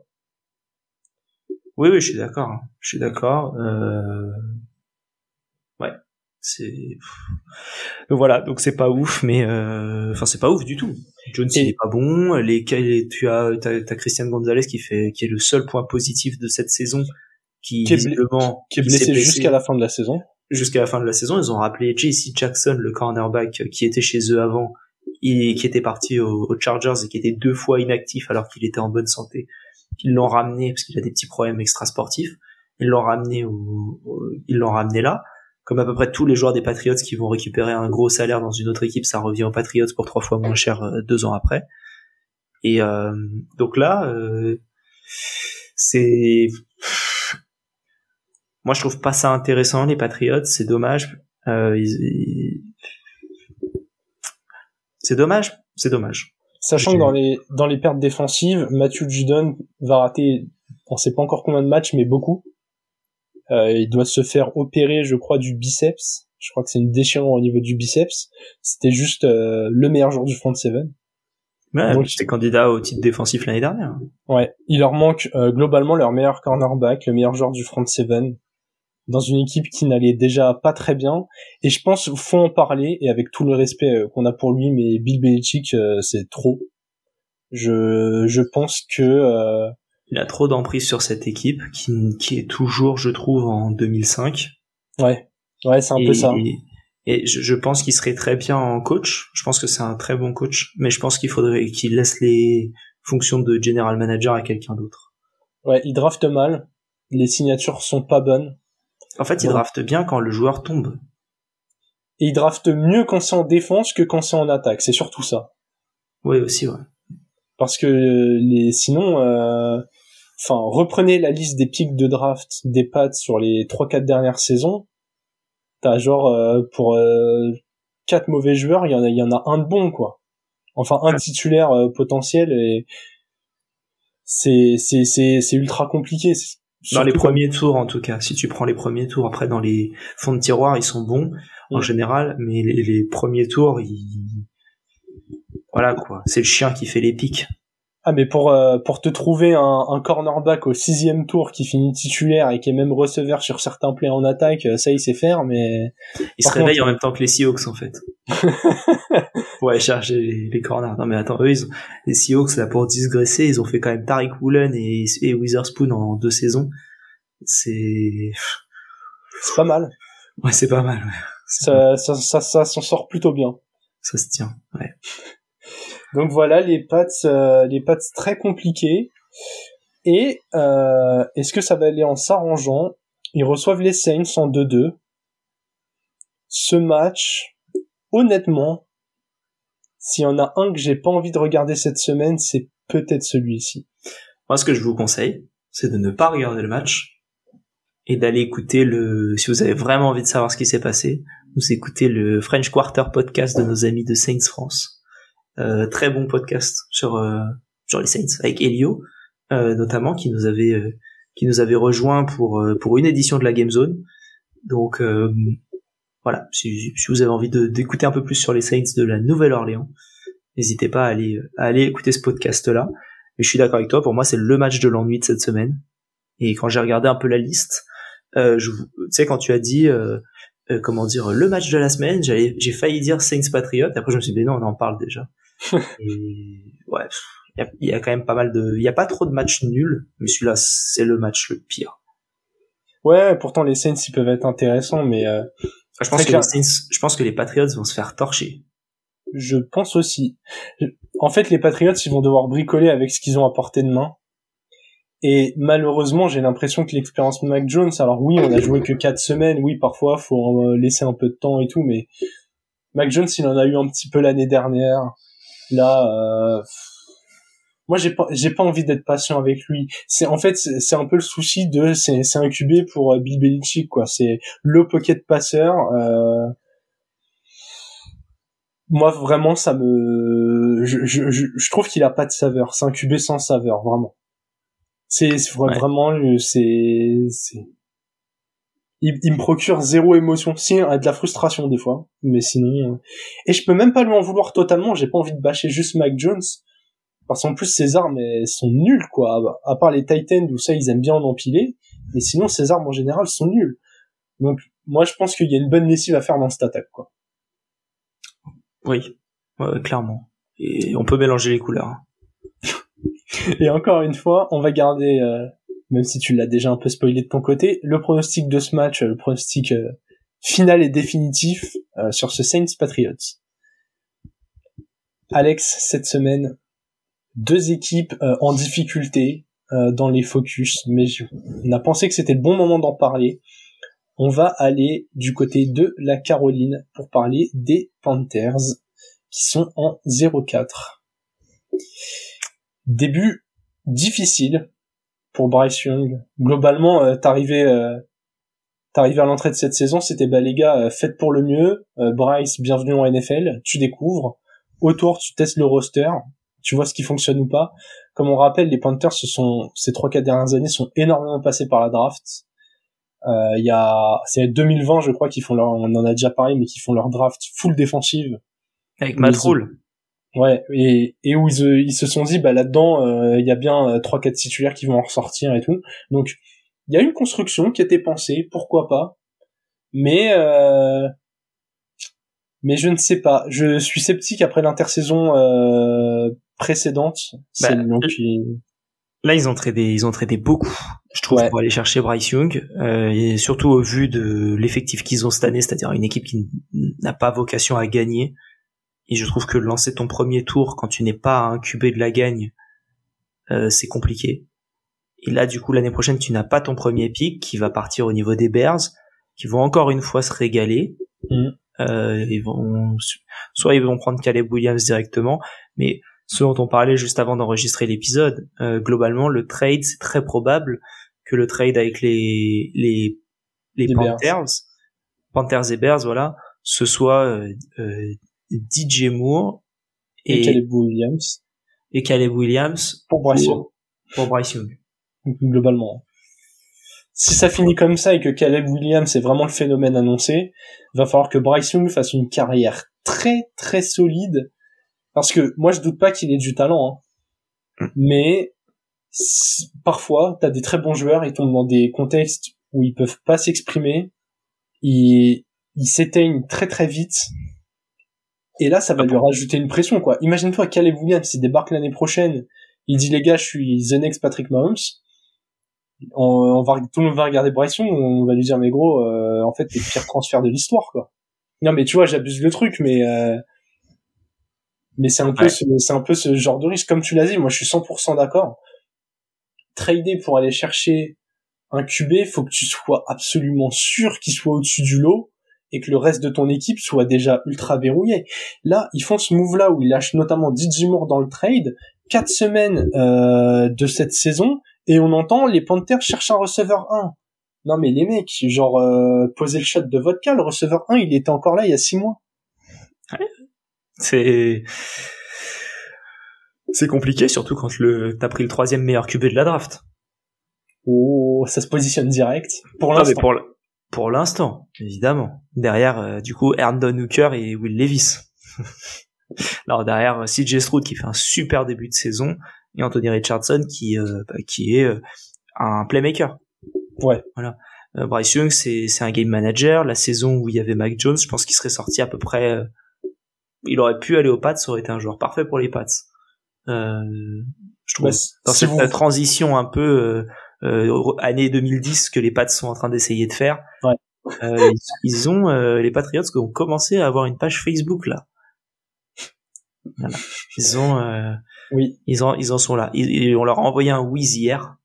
Oui, oui, je suis d'accord. Hein. Je suis d'accord. Euh... Ouais, c'est. Donc voilà, donc c'est pas ouf, mais euh... enfin c'est pas ouf du tout. Jones il est pas bon. Les tu as t'as, Christian Gonzalez qui fait qui est le seul point positif de cette saison qui, qui est, blessé, jusqu'à la fin de la saison. Jusqu'à la fin de la saison, ils ont rappelé JC Jackson, le cornerback qui était chez eux avant, et qui était parti aux, Chargers et qui était deux fois inactif alors qu'il était en bonne santé. Ils l'ont ramené parce qu'il a des petits problèmes extrasportifs. Ils l'ont ramené au, ils l'ont ramené là. Comme à peu près tous les joueurs des Patriots qui vont récupérer un gros salaire dans une autre équipe, ça revient aux Patriots pour trois fois moins cher euh, deux ans après. Et euh, donc là, euh, c'est moi, je trouve pas ça intéressant, les Patriots. C'est dommage. Euh, C'est dommage. C'est dommage. Sachant que dans les, dans les pertes défensives, Matthew Judon va rater, on sait pas encore combien de matchs, mais beaucoup. Euh, il doit se faire opérer, je crois, du biceps. Je crois que c'est une déchirure au niveau du biceps. C'était juste euh, le meilleur joueur du front seven. Ouais, c'était candidat au titre défensif l'année dernière. Ouais, il leur manque euh, globalement leur meilleur cornerback, le meilleur joueur du front seven dans une équipe qui n'allait déjà pas très bien. Et je pense faut en parler et avec tout le respect euh, qu'on a pour lui, mais Bill Belichick euh, c'est trop. Je je pense que euh... il a trop d'emprise sur cette équipe qui qui est toujours, je trouve, en 2005. Ouais, ouais, c'est un peu ça. Et, je, je pense qu'il serait très bien en coach. Je pense que c'est un très bon coach, mais je pense qu'il faudrait qu'il laisse les fonctions de general manager à quelqu'un d'autre. Ouais, il drafte mal. Les signatures sont pas bonnes. En fait, il drafte bien quand le joueur tombe. Et il drafte mieux quand c'est en défense que quand c'est en attaque. C'est surtout ça. Oui, aussi, ouais. Parce que les, sinon, euh... enfin, reprenez la liste des pics de draft des Pats sur les 3-4 dernières saisons. T'as genre, euh, pour euh, 4 mauvais joueurs, il y en a, il y en a un de bon, quoi. Enfin, un titulaire euh, potentiel et c'est, c'est, c'est, c'est ultra compliqué dans les premiers tours en tout cas. Si tu prends les premiers tours après dans les fonds de tiroir ils sont bons en général mais les, premiers tours ils... voilà quoi. C'est le chien qui fait les pics ah mais pour euh, pour te trouver un, un, cornerback au sixième tour qui finit titulaire et qui est même receveur sur certains plays en attaque euh, ça il sait faire mais il se réveille en même temps que les Seahawks en fait ouais chercher les, les, corners non mais attends eux ils ont, les Seahawks là pour digresser ils ont fait quand même Tariq Woolen et, et Witherspoon en deux saisons c'est c'est pas mal ouais c'est pas mal ouais. Ça, ça, ça, ça s'en sort plutôt bien. Ça se tient, ouais. Donc voilà les pattes, euh, les très compliquées. Et euh, est-ce que ça va aller en s'arrangeant? Ils reçoivent les Saints en 2-2. Ce match, honnêtement, s'il y en a un que j'ai pas envie de regarder cette semaine, c'est peut-être celui-ci. Moi, ce que je vous conseille, c'est de ne pas regarder le match et d'aller écouter le. Si vous avez vraiment envie de savoir ce qui s'est passé, vous écoutez le French Quarter podcast de nos amis de Saints France. Euh, très bon podcast sur euh, sur les Saints avec Elio euh, notamment qui nous avait euh, qui nous avait rejoint pour euh, pour une édition de la Game Zone. Donc voilà, si, si, vous avez envie d'écouter un peu plus sur les Saints de la Nouvelle-Orléans, n'hésitez pas à aller à aller écouter ce podcast là. Mais je suis d'accord avec toi, pour moi c'est le match de l'ennui de cette semaine. Et quand j'ai regardé un peu la liste, euh, tu sais quand tu as dit euh, comment dire le match de la semaine, j'ai failli dire Saints Patriot. Après je me suis dit non, on en parle déjà. Et ouais, il y, a, quand même pas mal de, il y a pas trop de matchs nuls, mais celui-là c'est le match le pire. Ouais, pourtant les Saints ils peuvent être intéressants, mais euh, je pense que les Saints, je pense que les Patriots vont se faire torcher. Je pense aussi. En fait, les Patriots ils vont devoir bricoler avec ce qu'ils ont à portée de main. Et malheureusement, j'ai l'impression que l'expérience Mac Jones, alors oui, on a joué que quatre semaines, oui, parfois faut euh, laisser un peu de temps et tout, mais Mac Jones, il en a eu un petit peu l'année dernière. Là, euh, moi j'ai pas j'ai pas envie d'être patient avec lui. C'est en fait c'est un peu le souci de c'est c'est un QB pour euh, Bill Belichick quoi. C'est le pocket passeur euh... moi vraiment ça me je, je, je trouve qu'il a pas de saveur. C'est un QB sans saveur vraiment. C'est vraiment c'est c'est il, il, me procure zéro émotion. Si a de la frustration des fois. Mais sinon euh, et je peux même pas lui en vouloir totalement. J'ai pas envie de bâcher juste Mac Jones. Parce qu'en plus ces armes elles sont nulles quoi. À part les Titans où ça ils aiment bien en empiler. Mais sinon ces armes en général sont nulles donc moi je pense qu'il y a une bonne lessive à faire dans cette attaque quoi. Oui. Clairement. Et on peut mélanger les couleurs et encore une fois on va garder euh, même si tu l'as déjà un peu spoilé de ton côté le pronostic de ce match le pronostic euh, final et définitif euh, sur ce Saints Patriots Alex cette semaine deux équipes euh, en difficulté euh, dans les focus, mais on a pensé que c'était le bon moment d'en parler. On va aller du côté de la Caroline pour parler des Panthers qui sont en 0-4. Début difficile pour Bryce Young. Globalement, euh, t'arrivais euh, t'arrivais à l'entrée de cette saison, c'était bah les gars, faites pour le mieux. Bryce, bienvenue en NFL, tu découvres. Autour, tu testes le roster tu vois ce qui fonctionne ou pas. Comme on rappelle, les Panthers, ce sont ces trois quatre dernières années sont énormément passés par la draft. Euh, il y a c'est 2020 je crois qu'ils font leur on en a déjà parlé mais qu'ils font leur draft full défensive avec Matt Rule. Ouais et et où ils, ils se sont dit bah là-dedans euh, il y a bien euh, trois quatre titulaires qui vont en ressortir et tout. Donc il y a une construction qui était pensée, pourquoi pas. Mais euh, mais je ne sais pas. Je suis sceptique après l'intersaison euh, précédente. Bah, là, ils ont tradé, ils ont tradé beaucoup, je trouve, pour aller chercher Bryce Young, euh, et surtout au vu de l'effectif qu'ils ont cette année, c'est-à-dire une équipe qui n'a pas vocation à gagner. Et je trouve que lancer ton premier tour quand tu n'es pas QB de la gagne, euh, c'est compliqué. Et là, du coup, l'année prochaine, tu n'as pas ton premier pick qui va partir au niveau des Bears, qui vont encore une fois se régaler. Mm. Euh, ils vont, soit ils vont prendre Caleb Williams directement, mais ce dont on parlait juste avant d'enregistrer l'épisode, euh, globalement, le trade, c'est très probable que le trade avec les les les, Panthers, Panthers et Bears, voilà, ce soit euh, euh DJ Moore et, Caleb Williams et Caleb Williams pour Bryce Young. Pour Bryce Young. Globalement si ça finit comme ça et que Caleb Williams est vraiment le phénomène annoncé, va falloir que Bryce Young fasse une carrière très très solide. Parce que moi je doute pas qu'il ait du talent, hein. Mm. mais parfois t'as des très bons joueurs, ils tombent dans des contextes où ils peuvent pas s'exprimer, ils ils s'éteignent très très vite. Et là, ça va lui rajouter une pression, quoi. Imagine-toi, Caleb Williams, il débarque l'année prochaine, il dit, les gars, je suis the next Patrick Mahomes on, va tout le monde va regarder Bryson on va lui dire mais gros euh, en fait t'es le pire transfert de l'histoire quoi Non, mais tu vois, j'abuse le truc, mais euh, mais c'est un peu ce, c'est un peu ce genre de risque. Comme tu l'as dit, moi, je suis 100% d'accord. Trader pour aller chercher un QB, faut que tu sois absolument sûr qu'il soit au-dessus du lot et que le reste de ton équipe soit déjà ultra verrouillé. Là, ils font ce move-là où ils lâchent notamment DJ Moore dans le trade, quatre semaines euh, de cette saison, et on entend les Panthers cherchent un receveur 1. Non mais les mecs, genre euh, posez le shot de cas, le receveur 1, il était encore là il y a six mois. C'est c'est compliqué, surtout quand le t'as pris le troisième meilleur QB de la draft. Oh, ça se positionne direct. Pour l'instant. Pour, pour l'instant, évidemment. Derrière, euh, du coup, Herndon Hooker et Will Levis. Alors derrière, euh, CJ Stroud qui fait un super début de saison et Anthony Richardson qui euh, bah, qui est un playmaker. Ouais. Voilà. Bryce Young, c'est c'est un game manager. La saison où il y avait Mac Jones, je pense qu'il serait sorti à peu près. il aurait pu aller aux Pats, ça aurait été un joueur parfait pour les Pats. je trouve dans cette transition un peu euh, année 2010 que les Pats sont en train d'essayer de faire. Ouais. Euh, ils, ont euh, les Patriots qui ont commencé à avoir une page Facebook là. Voilà. Ils ont, euh, oui, ils en, ils en sont là. Ils, on leur a envoyé un whiz hier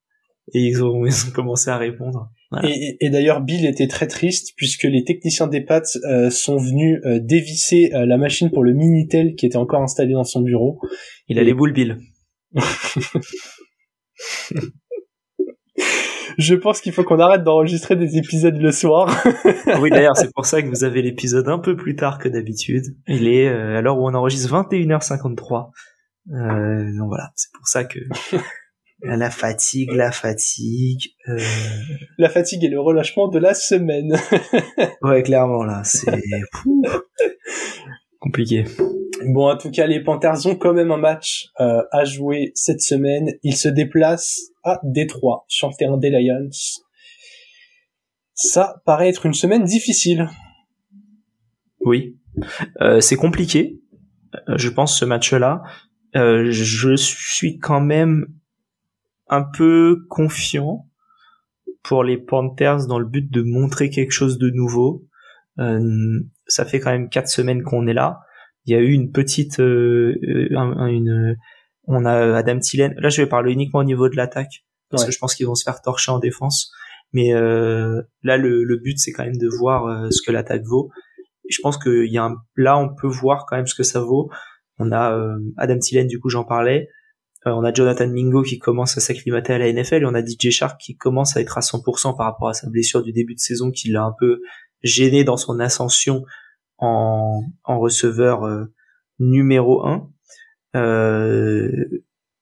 et ils ont, ils ont commencé à répondre. Voilà. Et, et d'ailleurs, Bill était très triste puisque les techniciens des Pats euh, sont venus euh, dévisser la machine pour le Minitel qui était encore installé dans son bureau. Il a les boules, Bill. je pense qu'il faut qu'on arrête d'enregistrer des épisodes le soir. oui, d'ailleurs, c'est pour ça que vous avez l'épisode un peu plus tard que d'habitude. Il est euh, à l'heure où on enregistre 21h53. Euh, donc voilà, c'est pour ça que la fatigue, la fatigue. Euh... La fatigue et le relâchement de la semaine. ouais, clairement là, c'est compliqué. Bon, en tout cas, les Panthers ont quand même un match euh, à jouer cette semaine. Ils se déplacent à Détroit sur le terrain des Lions. Ça paraît être une semaine difficile. Oui, euh, c'est compliqué. Euh, je pense ce match-là. Euh, je suis quand même un peu confiant pour les Panthers dans le but de montrer quelque chose de nouveau. Euh, ça fait quand même quatre semaines qu'on est là. Il y a eu une petite, euh, une, on a Adam Thielen. Là, je vais parler uniquement au niveau de l'attaque parce que je pense qu'ils vont se faire torcher en défense. Mais euh, là, le, le but, c'est quand même de voir euh, ce que l'attaque vaut. Et je pense qu'il y a un, là, on peut voir quand même ce que ça vaut. On a euh, Adam Thielen, du coup, j'en parlais. Euh, on a Jonathan Mingo qui commence à s'acclimater à la NFL et on a DJ Shark qui commence à être à 100% par rapport à sa blessure du début de saison qui l'a un peu gêné dans son ascension en, en receveur euh, numéro 1. Euh,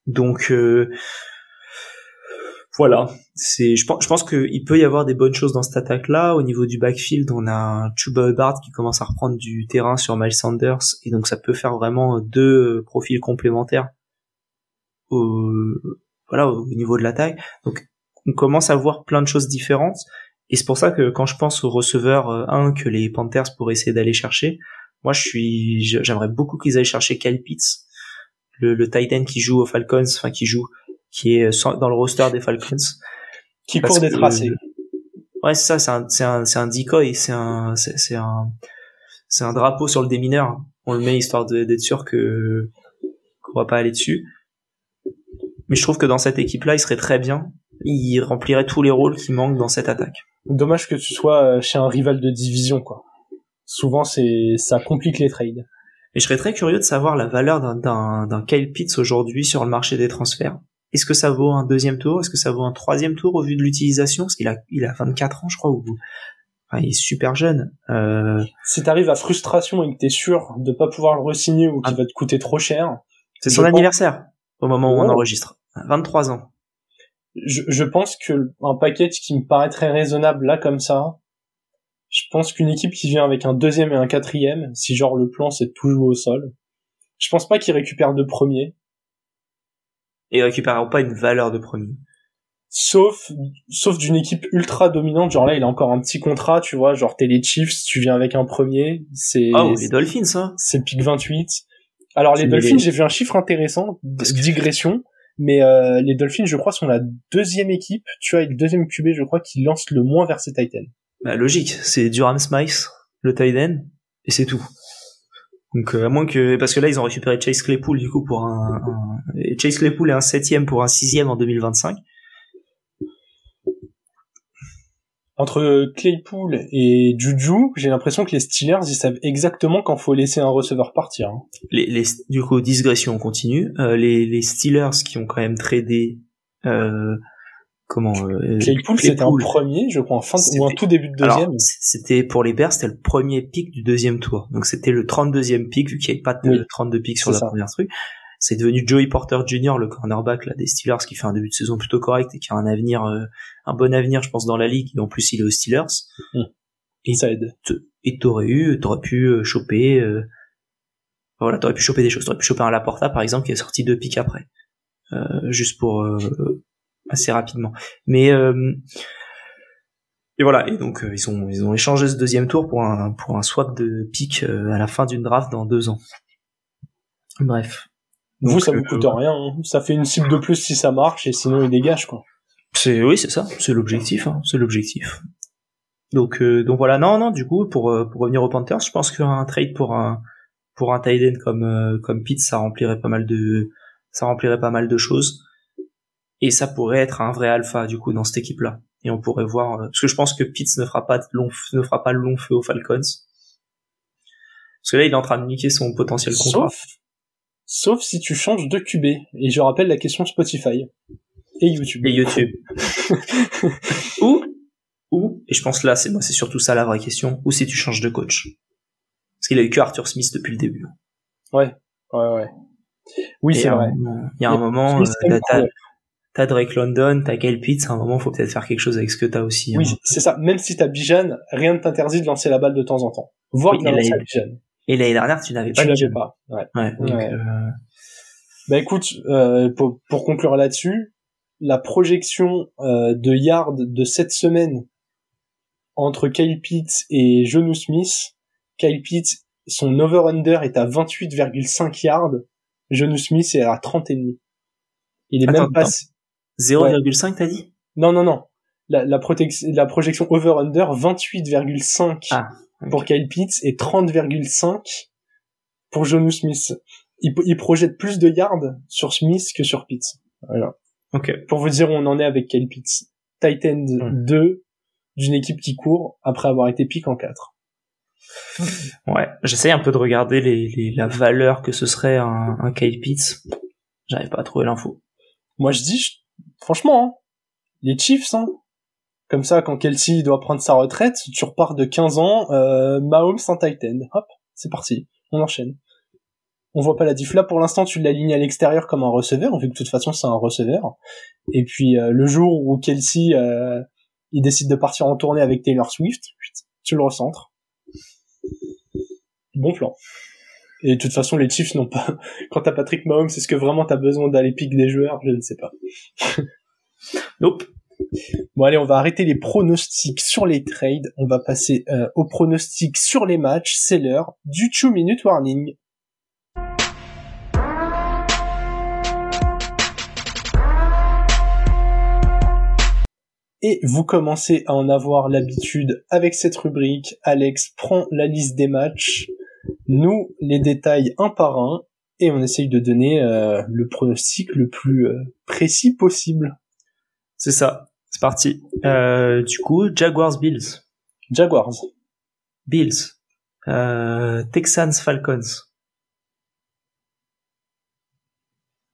donc euh, voilà, c'est je pense je pense qu'il peut y avoir des bonnes choses dans cette attaque là. Au niveau du backfield, on a Chuba Hubbard qui commence à reprendre du terrain sur Miles Sanders et donc ça peut faire vraiment deux profils complémentaires au voilà au niveau de l'attaque. Donc on commence à voir plein de choses différentes et c'est pour ça que quand je pense au receveur 1 euh, que les Panthers pourraient essayer d'aller chercher, moi je suis, j'aimerais beaucoup qu'ils aillent chercher Kyle Pitts, le, le Titan qui joue aux Falcons, enfin qui joue, qui est dans le roster des Falcons. Qui court des tracés. Ouais, c'est ça, c'est un, c'est un, c'est un decoy, c'est un, c'est un, c'est un drapeau sur le démineur. On le met histoire d'être sûr que qu'on va pas aller dessus. Mais je trouve que dans cette équipe-là, il serait très bien. Il remplirait tous les rôles qui manquent dans cette attaque. Dommage que tu sois euh, chez un rival de division, quoi. Souvent, c'est ça complique les trades. Et je serais très curieux de savoir la valeur d'un d'un Kyle Pitts aujourd'hui sur le marché des transferts. Est-ce que ça vaut un deuxième tour? Est-ce que ça vaut un troisième tour au vu de l'utilisation? Parce qu'il a il a 24 ans, je crois, ou enfin, il est super jeune. Euh... Si t'arrives à frustration et que t'es sûr de pas pouvoir le re-signer ou qu'il ah. va te coûter trop cher, c'est son anniversaire au moment où on enregistre. 23 ans je, je pense que un package qui me paraît très raisonnable là comme ça, je pense qu'une équipe qui vient avec un deuxième et un quatrième, si genre le plan c'est tout jouer au sol, je pense pas qu'il récupère de premier. Et il récupérera pas une valeur de premier. Sauf, sauf d'une équipe ultra dominante, genre là il a encore un petit contrat, tu vois, genre t'es les Chiefs, tu viens avec un premier, c'est... Oh, les Dolphins, ça C'est pick 28. Alors les Dolphins, j'ai vu un chiffre intéressant, digression, mais euh, les Dolphins, je crois, sont la deuxième équipe, tu vois, avec le deuxième QB, je crois, qui lance le moins vers ses Titans. Bah, logique, c'est Durham Smythe, le Titan. et c'est tout. Donc à moins que parce que là ils ont récupéré Chase Claypool du coup pour un, un... Chase Claypool est un septième pour un sixième en 2025. entre Claypool et Juju, j'ai l'impression que les Steelers, ils savent exactement quand faut laisser un receveur partir. Hein. Les, les, du coup, digression continue. Euh, les, les Steelers qui ont quand même tradé, euh, comment euh, Claypool, c'était un premier, je crois, en fin de, ou un tout début de deuxième. C'était pour les Bears, c'était le premier pick du deuxième tour. Donc c'était le 32e pick vu qu'il n'y avait pas de 32 picks sur la première truc c'est devenu Joey Porter Jr. le cornerback là des Steelers qui fait un début de saison plutôt correct et qui a un avenir euh, un bon avenir je pense dans la ligue et en plus il est aux Steelers mmh. et ça aide et t'aurais eu t'aurais pu euh, choper euh, voilà t'aurais pu choper des choses t'aurais pu choper un Laporta par exemple qui est sorti deux pics après juste pour assez rapidement mais et voilà et donc ils ont ils ont échangé ce deuxième tour pour un pour un swap de pick à la fin d'une draft dans deux ans bref vous, ça vous euh, coûte rien. Hein. Ça fait une cible de plus si ça marche, et sinon il dégage quoi. C'est oui, c'est ça. C'est l'objectif. Hein. C'est l'objectif. Donc euh, donc voilà. Non non. Du coup, pour euh, pour revenir aux Panthers, je pense qu'un trade pour un pour un tight end comme comme Pitt, ça remplirait pas mal de ça remplirait pas mal de choses. Et ça pourrait être un vrai alpha du coup dans cette équipe là. Et on pourrait voir parce que je pense que Pitts ne fera pas de long ne fera pas le long feu aux Falcons. Parce que là, il est en train de niquer son potentiel contrat. Sauf si tu changes de QB. Et je rappelle la question Spotify. Et YouTube. Et YouTube. ou, ou, et je pense là, c'est moi, c'est surtout ça la vraie question, ou si tu changes de coach. Parce qu'il a eu que Arthur Smith depuis le début. Ouais, ouais, ouais. Oui, c'est vrai. Il y a un moment, euh, t'as Drake London, t'as Kyle Pitts, à un moment, faut peut-être faire quelque chose avec ce que t'as aussi. Oui, hein. c'est ça. Même si t'as Bijan, rien ne t'interdit de lancer la balle de temps en temps. Voir oui, lancer Bijan. Et l'année dernière, tu n'avais pas. Je pas. Ouais. ouais, donc, Euh... Bah écoute, euh, pour, pour, conclure là-dessus, la projection euh, de yard de cette semaine entre Kyle Pitts et Jonu Smith, Kyle Pitts, son over-under est à 28,5 yards, Jonu Smith est à 30 et demi. Il est même pas 0,5 t'as dit? Non non non. La, la, la projection over-under 28,5 ah pour Kyle Pitts et 30,5 pour Jonu Smith. Il, il, projette plus de yards sur Smith que sur Pitts. Voilà. Ok. Pour vous dire où on en est avec Kyle Pitts. Titan 2 d'une équipe qui court après avoir été pick en 4. Ouais, j'essaye un peu de regarder les, les, la valeur que ce serait un, un Kyle Pitts. J'arrive pas à trouver l'info. Moi je dis, franchement, hein, les Chiefs, hein, comme ça, quand Kelsey doit prendre sa retraite, tu repars de 15 ans, euh, Mahomes en Titan. Hop, c'est parti. On enchaîne. On voit pas la diff. Là, pour l'instant, tu l'alignes à l'extérieur comme un receveur, vu que de toute façon, c'est un receveur. Et puis, euh, le jour où Kelsey, euh, décide de partir en tournée avec Taylor Swift, tu le recentres. Bon plan. Et de toute façon, les Chiefs n'ont pas... Quand t'as Patrick Mahomes, est-ce que vraiment t'as besoin d'aller piquer des joueurs? Je ne sais pas. nope. Bon allez, on va arrêter les pronostics sur les trades, on va passer euh, aux pronostics sur les matchs, c'est l'heure du 2 minute warning. Et vous commencez à en avoir l'habitude avec cette rubrique. Alex prend la liste des matchs, nous les détails un par un, et on essaye de donner euh, le pronostic le plus euh, précis possible. C'est ça. C'est parti. Euh, du coup, Jaguars Bills. Jaguars. Bills. Euh, Texans Falcons.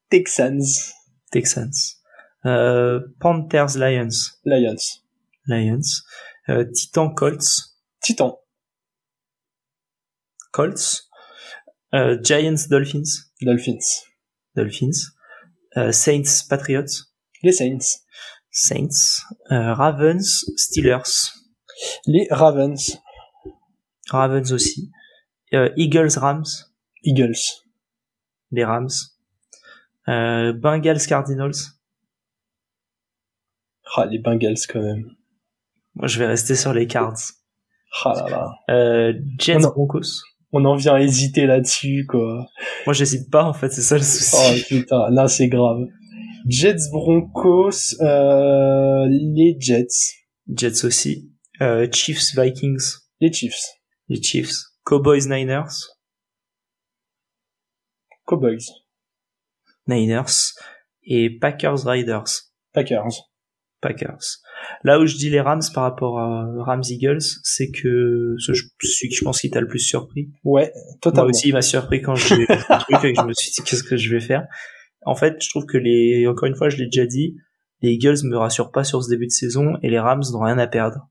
Texans. Texans. Euh, Panthers Lions. Lions. Lions. Euh, Titan Colts. Titan. Colts. Euh, Giants Dolphins. Dolphins. Dolphins. Euh, Saints Patriots. Les Saints. Saints, euh, Ravens, Steelers. Les Ravens. Ravens aussi. Eagles, Rams. Eagles. Les Rams. Euh, Bengals, Cardinals. Ah, les Bengals quand même. Moi, je vais rester sur les Cards. Ah là là. Euh, Jets, Broncos. On en vient à hésiter là-dessus, quoi. Moi, j'hésite pas, en fait, c'est ça le souci. Oh putain, là, c'est grave. Jets Broncos, euh, les Jets. Jets aussi. Euh, Chiefs Vikings. Les Chiefs. Les Chiefs. Cowboys Niners. Cowboys. Niners et Packers Riders. Packers. Packers. Là où je dis les Rams par rapport à Rams Eagles, c'est que ce, celui que je pense qui t'a le plus surpris. Ouais, totalement. Moi aussi, il m'a surpris quand j'ai le truc et que je me suis dit qu'est-ce que je vais faire? En fait, je trouve que les, encore une fois, je l'ai déjà dit, les Eagles me rassurent pas sur ce début de saison et les Rams n'ont rien à perdre.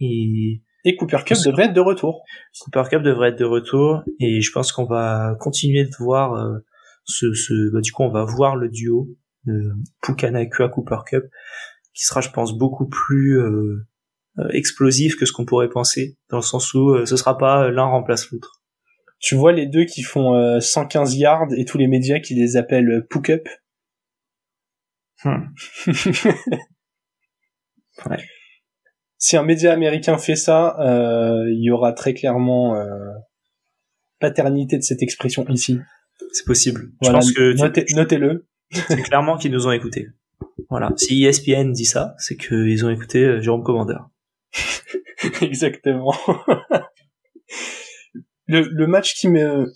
Et, et Cooper Cup devrait être de retour. Cooper Cup devrait être de retour et je pense qu'on va continuer de voir euh, ce, ce bah, du coup on va voir le duo de Pukanakua Cooper Cup qui sera je pense beaucoup plus euh, euh, explosif que ce qu'on pourrait penser dans le sens où euh, ce sera pas l'un remplace l'autre. Tu vois les deux qui font 115 yards et tous les médias qui les appellent Pook Up? Hmm. ouais. Si un média américain fait ça, il y aura très clairement paternité de cette expression ici. C'est possible. Je pense que notez-le. C'est clairement qu'ils nous ont écoutés. Voilà. Si ESPN dit ça, c'est qu'ils ont écouté euh, Jérôme Commander. Exactement. le, le match qui me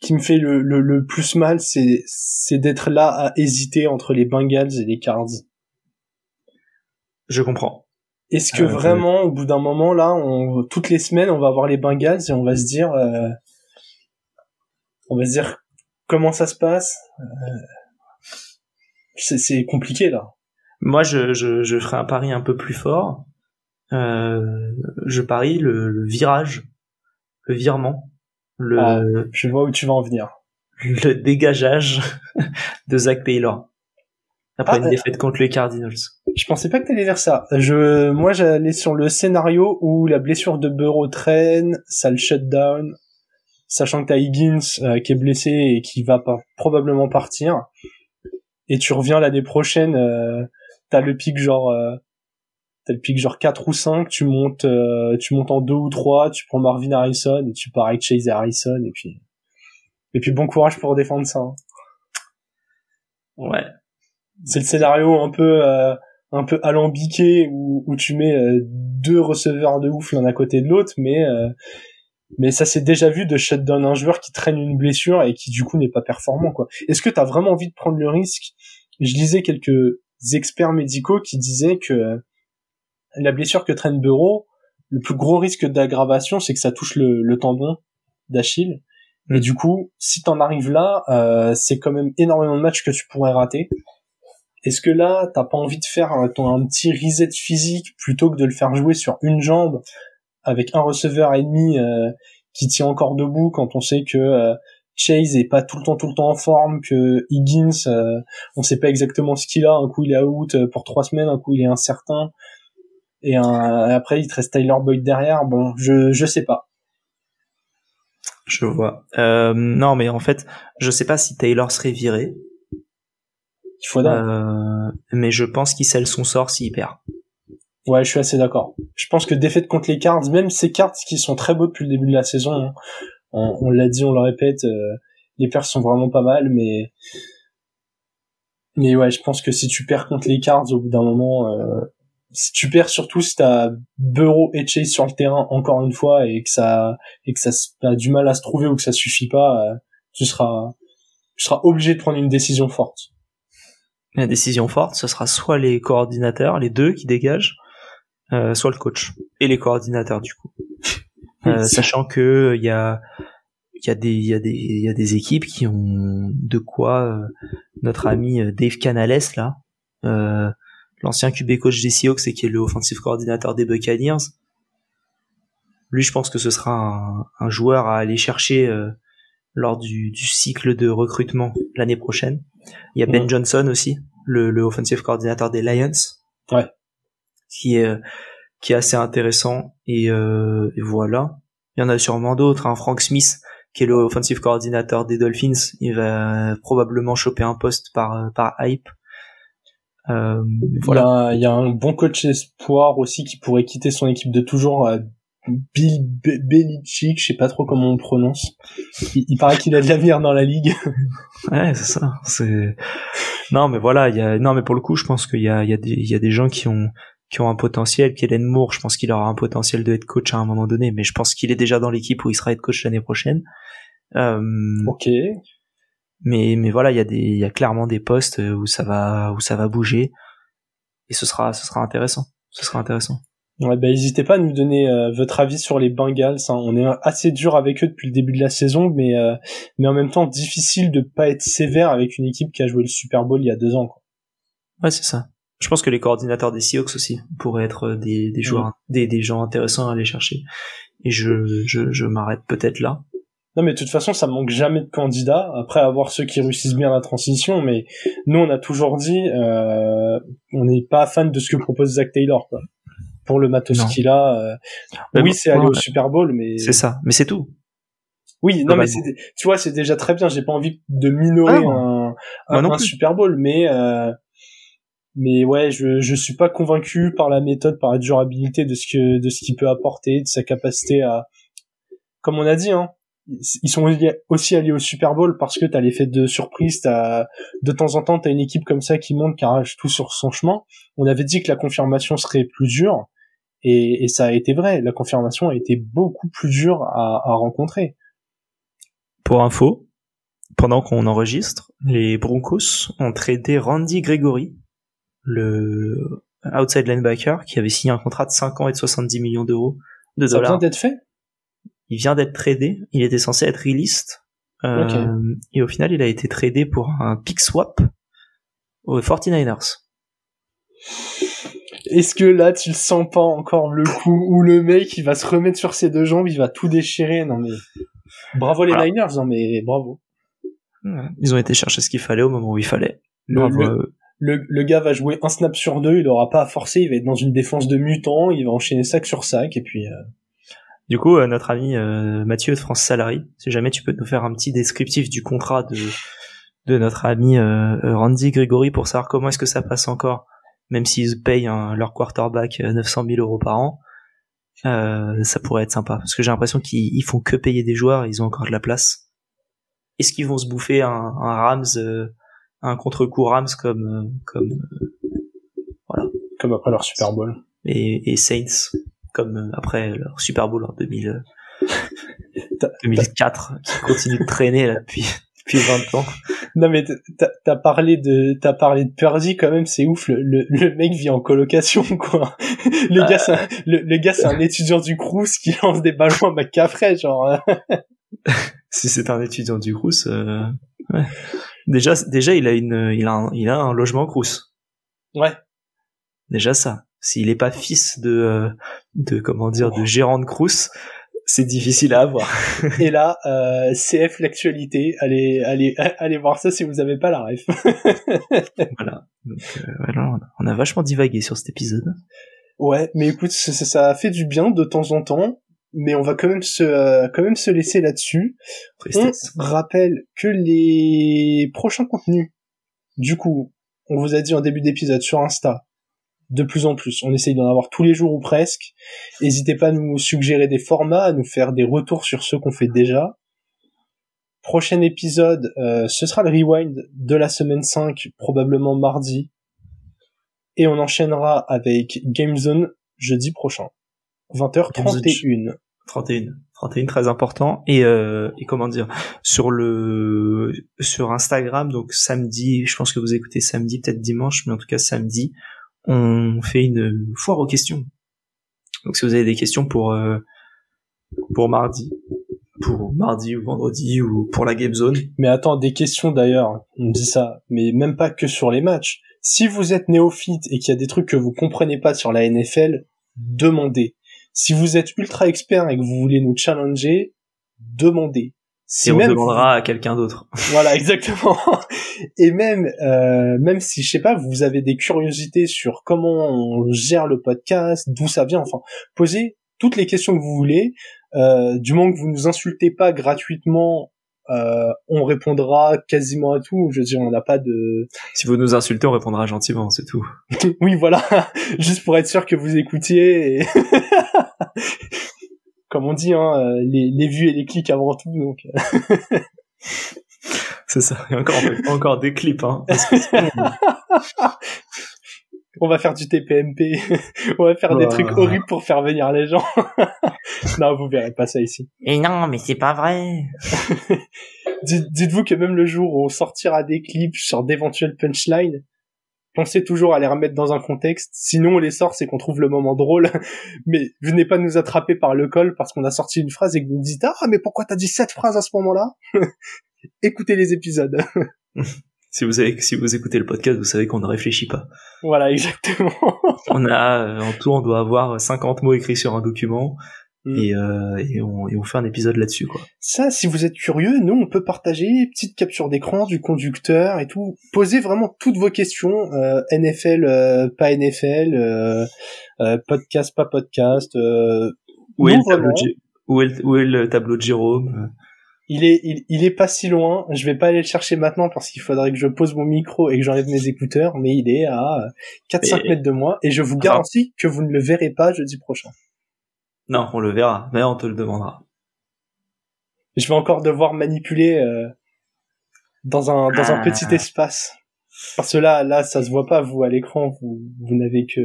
qui me fait le, le, le plus mal, c'est c'est d'être là à hésiter entre les Bengals et les Cards. Je comprends. Est-ce que euh, vraiment, au bout d'un moment, là, on, toutes les semaines, on va avoir les Bengals et on va se dire, euh, on va se dire comment ça se passe euh, C'est compliqué là. Moi, je, je, je ferai un pari un peu plus fort. Euh, je parie le, le, virage, le virement, le. Ah, je vois où tu vas en venir. Le dégageage de Zach Taylor après ah, une défaite contre les Cardinals. Je pensais pas que t'allais dire ça. Je, moi, j'allais sur le scénario où la blessure de Burrow traîne, ça le shut down, sachant que t'as Higgins euh, qui est blessé et qui va pas probablement partir, et tu reviens l'année prochaine, euh, t'as le pic genre euh, t'as le pic genre 4 ou 5, tu montes euh, tu montes en 2 ou 3, tu prends Marvin Harrison et tu pars avec Chase Harrison et puis et puis bon courage pour défendre ça. Hein. Ouais. C'est le scénario un peu un peu alambiqué où, où tu mets deux receveurs de ouf l'un à côté de l'autre mais mais ça s'est déjà vu de shutdown un joueur qui traîne une blessure et qui du coup n'est pas performant quoi. Est-ce que tu as vraiment envie de prendre le risque? Je lisais quelques experts médicaux qui disaient que la blessure que traîne Bureau, le plus gros risque d'aggravation, c'est que ça touche le, tendon d'Achille. Et du coup, si t'en arrives là, euh, c'est quand même énormément de matchs que tu pourrais rater. Est-ce que là, t'as pas envie de faire ton, un petit reset physique plutôt que de le faire jouer sur une jambe avec un receveur ennemi euh, qui tient encore debout quand on sait que euh, Chase est pas tout le temps tout le temps en forme, que Higgins, euh, on sait pas exactement ce qu'il a. Un coup il est out pour trois semaines, un coup il est incertain, et après il te reste Tyler Boyd derrière. Bon, je je sais pas. Je vois. Euh, non, mais en fait, je sais pas si Taylor serait viré. Il faudra. Euh, mais je pense qu'il scelle son sort s'il perd. Ouais, je suis assez d'accord. Je pense que défaite contre les Cards, même ces cartes qui sont très beaux depuis le début de la saison, hein, on, l'a dit, on le répète, euh, les pertes sont vraiment pas mal, mais mais ouais, je pense que si tu perds contre les Cards au bout d'un moment, euh, si tu perds surtout si t'as Bureau et Chase sur le terrain encore une fois et que ça et que ça a du mal à se trouver ou que ça suffit pas, euh, tu seras tu seras obligé de prendre une décision forte. La décision forte, ce sera soit les coordinateurs, les deux qui dégagent, euh, soit le coach et les coordinateurs du coup. Euh, sachant que il y a il y a des il y a des il y a des équipes qui ont de quoi euh, notre ami Dave Canales là l'ancien QB coach des Seahawks et qui est le offensive coordinateur des Buccaneers. Lui je pense que ce sera un, un joueur à aller chercher lors du, du, cycle de recrutement l'année prochaine. Il y a Ben Johnson aussi le, le offensive coordinateur des Lions. Ouais qui est qui est assez intéressant et, euh, et voilà. Il y en a sûrement d'autres. Hein. Frank Smith, qui est le offensive coordinateur des Dolphins, il va probablement choper un poste par par hype. Euh, voilà. Il y, a, un bon coach espoir aussi qui pourrait quitter son équipe de toujours. Euh, Bill Belichick, je sais pas trop comment on prononce. Il, paraît qu'il a de l'avenir dans la ligue. ouais, c'est ça. C'est non, mais voilà, il y a non, mais pour le coup, je pense qu'il y a il y a des il y a des gens qui ont qui ont un potentiel. Kellen Moore, je pense qu'il aura un potentiel de head coach à un moment donné, mais je pense qu'il est déjà dans l'équipe où il sera head coach l'année prochaine. Euh, ok. Mais mais voilà, il y a des il y a clairement des postes où ça va où ça va bouger et ce sera ce sera intéressant. Ce sera intéressant. Ouais, bah, n'hésitez pas à nous donner euh, votre avis sur les Bengals. Hein. On est assez dur avec eux depuis le début de la saison, mais euh, mais en même temps difficile de pas être sévère avec une équipe qui a joué le Super Bowl il y a deux ans. Quoi. Ouais, c'est ça. Je pense que les coordinateurs des Seahawks aussi pourraient être des, des joueurs, des, des gens intéressants à aller chercher. Et je, je, je m'arrête peut-être là. Non, mais de toute façon, ça manque jamais de candidats. Après avoir ceux qui réussissent bien la transition, mais nous, on a toujours dit, euh, on n'est pas fan de ce que propose Zach Taylor, quoi. Pour le matos qu'il a. Euh... Oui, c'est aller au Super Bowl, mais. C'est ça. Mais c'est tout. Oui, non, mais c'est, tu vois, c'est déjà très bien. J'ai pas envie de minorer ah, un, un, Super Bowl, mais, euh, mais ouais, je je suis pas convaincu par la méthode, par la durabilité de ce que de ce qu'il peut apporter, de sa capacité à, comme on a dit, hein, ils sont aussi allés au Super Bowl parce que t'as l'effet de surprise, t'as de temps en temps t'as une équipe comme ça qui monte, qui arrache tout sur son chemin. On avait dit que la confirmation serait plus dure et, et ça a été vrai. La confirmation a été beaucoup plus dure à, à rencontrer. Pour info, pendant qu'on enregistre, les Broncos ont tradé Randy Gregory le outside linebacker qui avait signé un contrat de 5 ans et de 70 millions d'euros de dollars. Ça vient d'être fait? Il vient d'être tradé, il était censé être released euh, et au final il a été tradé pour un pick swap aux 49ers. Est-ce que là tu le sens pas encore le coup où le mec il va se remettre sur ses deux jambes, il va tout déchirer? Non mais bravo les Niners, non mais bravo. Ils ont été chercher ce qu'il fallait au moment où il fallait. Bravo le, le gars va jouer un snap sur deux, il aura pas à forcer, il va être dans une défense de mutant, il va enchaîner sac sur sac, et puis... Euh... Du coup, euh, notre ami euh, Mathieu de France Salary, si jamais tu peux nous faire un petit descriptif du contrat de, de notre ami euh, Randy Gregory pour savoir comment est-ce que ça passe encore, même s'ils payent leur quarterback 900 000 euros par an, ça pourrait être sympa, parce que j'ai l'impression qu'ils font que payer des joueurs, ils ont encore de la place. Est-ce qu'ils vont se bouffer un, un Rams un contre-coup Rams comme euh, comme euh, voilà comme après leur Super Bowl et, et Saints comme euh, après leur Super Bowl en 2000 2004 qui continue de traîner là depuis depuis 20 ans. Non mais t'as parlé de t'as parlé de Purdy quand même c'est ouf le, le, mec vit en colocation quoi. Le gars c'est le, le, gars c'est un étudiant du Crous qui lance des ballons à McCaffrey genre. si c'est un étudiant du Crous euh... ouais. Déjà, déjà, il a une, il a un, il a un logement Crous. Ouais. Déjà ça. S'il est pas fils de, euh, de comment dire, de gérant de Crous, c'est difficile à avoir. Et là, euh, CF l'actualité, allez, allez, allez voir ça si vous avez pas la ref. voilà. Donc, euh, voilà. On a vachement divagué sur cet épisode. Ouais, mais écoute, ça, ça, fait du bien de temps en temps mais on va quand même se euh, quand même se laisser là-dessus. On rappelle que les prochains contenus, du coup, on vous a dit en début d'épisode sur Insta, de plus en plus, on essaye d'en avoir tous les jours ou presque. N'hésitez pas à nous suggérer des formats, à nous faire des retours sur ceux qu'on fait déjà. Prochain épisode, euh, ce sera le rewind de la semaine 5, probablement mardi. Et on enchaînera avec Game Zone jeudi prochain. 20h31. 31. 31 très important. Et, euh, et comment dire sur le sur Instagram donc samedi je pense que vous écoutez samedi peut-être dimanche mais en tout cas samedi on fait une foire aux questions. Donc si vous avez des questions pour euh, pour mardi pour mardi ou vendredi ou pour la game zone. Mais attends des questions d'ailleurs on dit ça mais même pas que sur les matchs. Si vous êtes néophyte et qu'il y a des trucs que vous comprenez pas sur la NFL demandez si vous êtes ultra expert et que vous voulez nous challenger, demandez. Si et on demandera à quelqu'un d'autre. Voilà, exactement. Et même, euh, même si je sais pas, vous avez des curiosités sur comment on gère le podcast, d'où ça vient, enfin, posez toutes les questions que vous voulez. Euh, du moment que vous nous insultez pas gratuitement euh, on répondra quasiment à tout. Je veux dire, on n'a pas de. Si vous nous insultez, on répondra gentiment, c'est tout. oui, voilà, juste pour être sûr que vous écoutiez. Et... Comme on dit, hein, euh, les, les vues et les clics avant tout. Donc. c'est ça. Et encore, encore des clips. Hein, on va faire du TPMP, on va faire des trucs horribles pour faire venir les gens. non, vous verrez pas ça ici. Et non, mais c'est pas vrai. Dites-vous que même le jour où on sortira des clips sur d'éventuels punchlines, pensez toujours à les remettre dans un contexte. Sinon, on les sort, c'est qu'on trouve le moment drôle. mais venez pas nous attraper par le col parce qu'on a sorti une phrase et que vous me dites ah mais pourquoi t'as dit cette phrase à ce moment-là Écoutez les épisodes. Si vous avez, si vous écoutez le podcast, vous savez qu'on ne réfléchit pas. Voilà, exactement. on a, en tout, on doit avoir 50 mots écrits sur un document. Mm. Et, euh, et, on, et on fait un épisode là-dessus quoi. Ça, si vous êtes curieux, nous on peut partager petite capture d'écran du conducteur et tout. Posez vraiment toutes vos questions, euh, NFL, euh, pas NFL, euh, euh, podcast, pas podcast. où, est le tableau de, où, est où est le tableau de Jérôme il est, il, il, est pas si loin. Je vais pas aller le chercher maintenant parce qu'il faudrait que je pose mon micro et que j'enlève mes écouteurs, mais il est à 4-5 mètres de moi et je vous garantis que vous ne le verrez pas jeudi prochain. Non, on le verra, mais on te le demandera. Je vais encore devoir manipuler euh, dans un dans un petit ah. espace. Parce que là, là, ça se voit pas vous à l'écran, vous vous n'avez que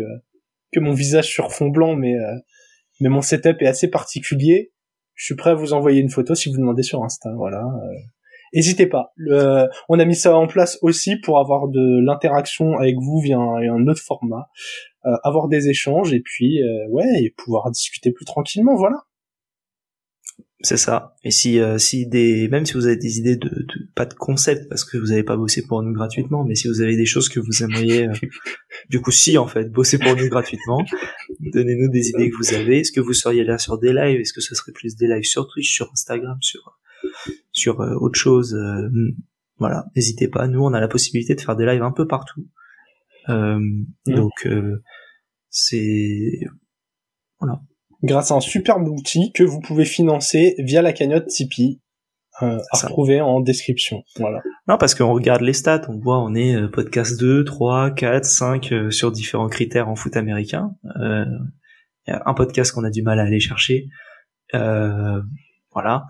que mon visage sur fond blanc, mais euh, mais mon setup est assez particulier. Je suis prêt à vous envoyer une photo si vous demandez sur Insta, voilà. Euh. N'hésitez pas. On a mis ça en place aussi pour avoir de l'interaction avec vous via un autre format. Euh, avoir des échanges et puis euh, ouais et pouvoir discuter plus tranquillement voilà c'est ça. Et si euh, si des même si vous avez des idées de, de pas de concept parce que vous n'avez pas bossé pour nous gratuitement mais si vous avez des choses que vous aimeriez du coup si en fait bosser pour nous gratuitement donnez-nous des idées que vous avez. Est-ce que vous seriez là sur des lives? Est-ce que ce serait plus des lives sur Twitch sur Instagram sur sur autre chose voilà. N'hésitez pas. Nous on a la possibilité de faire des lives un peu partout. Euh, mmh. Donc euh, c'est voilà. Grâce à un superbe outil que vous pouvez financer via la cagnotte Tipeee. Euh, à retrouver en description. Voilà. Non, parce qu'on regarde les stats, on voit on est podcast 2, 3, 4, 5 sur différents critères en foot américain. Il y a un podcast qu'on a du mal à aller chercher. voilà.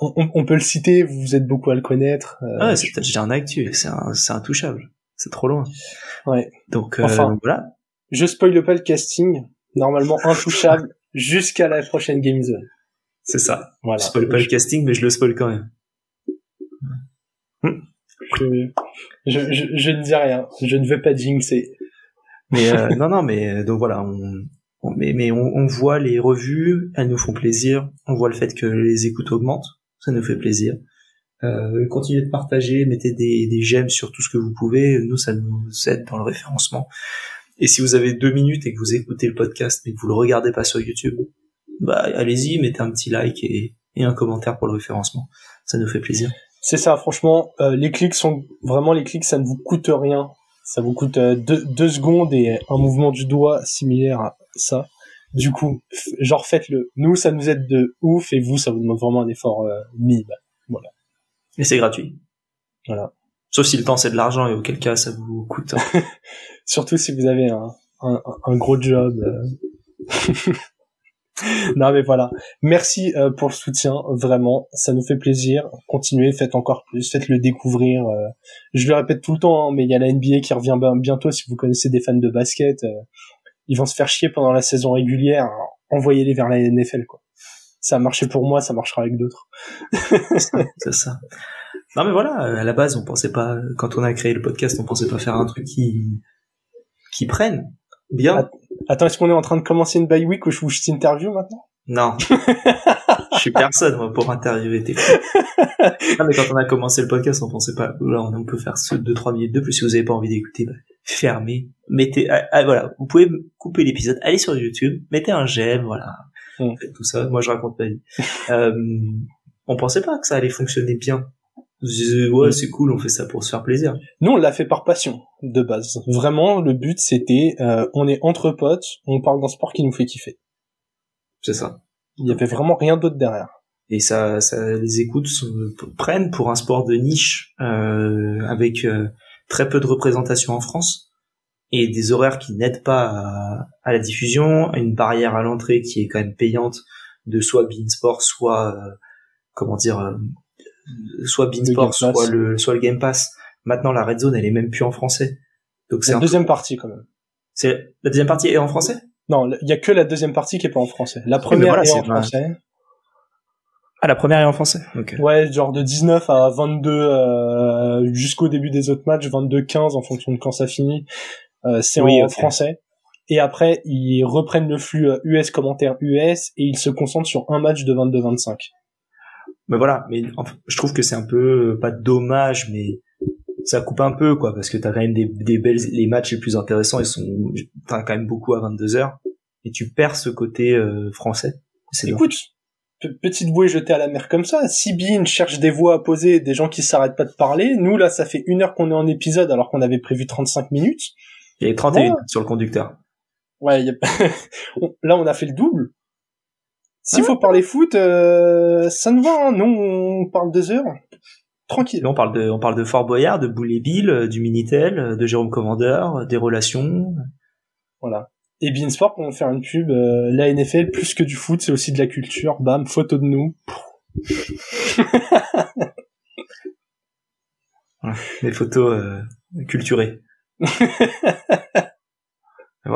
On, on, on, peut le citer, vous êtes beaucoup à le connaître. ah, c'est un actu, c'est intouchable c'est trop loin. Ouais. Donc euh, enfin, voilà. Je spoil pas le casting, normalement intouchable jusqu'à la prochaine Game Zone. C'est ça. Voilà. Je spoil pas le casting, mais je le spoil quand même. Je, je, je, ne dis rien. Je ne veux pas jinxer. Mais euh, non, non, mais euh, donc voilà, on, mais, mais on, on, voit les revues, elles nous font plaisir. On voit le fait que les écoutes augmentent, ça nous fait plaisir. Euh, continuez de partager, mettez des, des j'aime sur tout ce que vous pouvez. Nous, ça nous aide dans le référencement. Et si vous avez deux minutes et que vous écoutez le podcast mais que vous le regardez pas sur YouTube, bah allez-y, mettez un petit like et, et, un commentaire pour le référencement. Ça nous fait plaisir. C'est ça, franchement, euh, les clics sont vraiment les clics, ça ne vous coûte rien. Ça vous coûte euh, deux, deux, secondes et un mouvement du doigt similaire à ça. Du coup, genre faites-le. Nous, ça nous aide de ouf et vous, ça vous demande vraiment un effort euh, minime. Voilà. Et c'est gratuit. Voilà. Sauf si le temps c'est de l'argent et auquel cas ça vous coûte. Surtout si vous avez un, un, un gros job. Euh. non mais voilà. Merci euh, pour le soutien, vraiment, ça nous fait plaisir. Continuez, faites encore plus, faites-le découvrir. Euh. Je le répète tout le temps, hein, mais il y a la NBA qui revient bientôt. Si vous connaissez des fans de basket, ils vont se faire chier pendant la saison régulière. Envoyez-les vers la NFL, quoi ça a marché pour moi, ça marchera avec d'autres. c'est ça. Non mais voilà, à la base, on pensait pas, quand on a créé le podcast, on pensait pas faire un truc qui, qui prenne. Bien. Attends, est-ce qu'on est en train de commencer une bye week où je vous interview maintenant? Non. je suis personne, moi, pour interviewer tes Non, mais quand on a commencé le podcast, on pensait pas, là, on peut faire ce 2-3 minutes de plus. Si vous avez pas envie d'écouter, bah, fermez. Mettez, ah, ah, voilà. Vous pouvez couper l'épisode, allez sur YouTube, mettez un j'aime, voilà tout ça. Moi, je raconte ma vie. euh, on pensait pas que ça allait fonctionner bien. On se disait, ouais, mm. c'est cool, on fait ça pour se faire plaisir. Nous, on l'a fait par passion, de base. Vraiment, le but, c'était, euh, on est entre potes, on parle d'un sport qui nous fait kiffer. C'est ça. Il y avait vraiment rien d'autre derrière. Et ça, ça les écoutes prennent pour un sport de niche, euh, avec euh, très peu de représentation en France et des horaires qui n'aident pas à, la diffusion, une barrière à l'entrée qui est quand même payante de soit Beansport, soit euh, comment dire, euh, soit Beansport, soit le soit le Game Pass. Maintenant la Red Zone elle est même plus en français Donc c'est La deuxième partie quand même. c'est la deuxième partie est en français? Non, il y a que la deuxième partie qui est pas en français. La première voilà, est en vrai. français. Ah, la première est en français? Ok. Ouais, genre de 19 à 22 euh, jusqu'au début des autres matchs, 22-15 en fonction de quand ça finit. Euh, c'est Oui, en français. Et après, ils reprennent le flux euh, US commentaire US et ils se concentrent sur un match de 22-25. Mais voilà, mais enfin, je trouve que c'est un peu euh, pas dommage, mais ça coupe un peu quoi, parce que t'as quand même des, des belles, les matchs les plus intéressants, ils sont, t'as quand même beaucoup à 22 heures, et tu perds ce côté euh, français. Écoute, pe- petite bouée jetée à la mer comme ça. Si Bean cherche des voix à poser, des gens qui s'arrêtent pas de parler, nous là, ça fait une heure qu'on est en épisode alors qu'on avait prévu 35 minutes. il y a 31 Ouais. sur le conducteur. Ouais, y a... là on a fait le double. S'il faut parler foot, euh, ça nous va. Hein. Nous on parle deux heures, tranquille. On parle de, on parle de Fort Boyard, de Boulet Bill, euh, du Minitel, euh, de Jérôme Commandeur, des relations. Voilà. Et Beansport, pour faire une pub, euh, la NFL, plus que du foot, c'est aussi de la culture. Bam, photo de nous. des photos euh, culturées.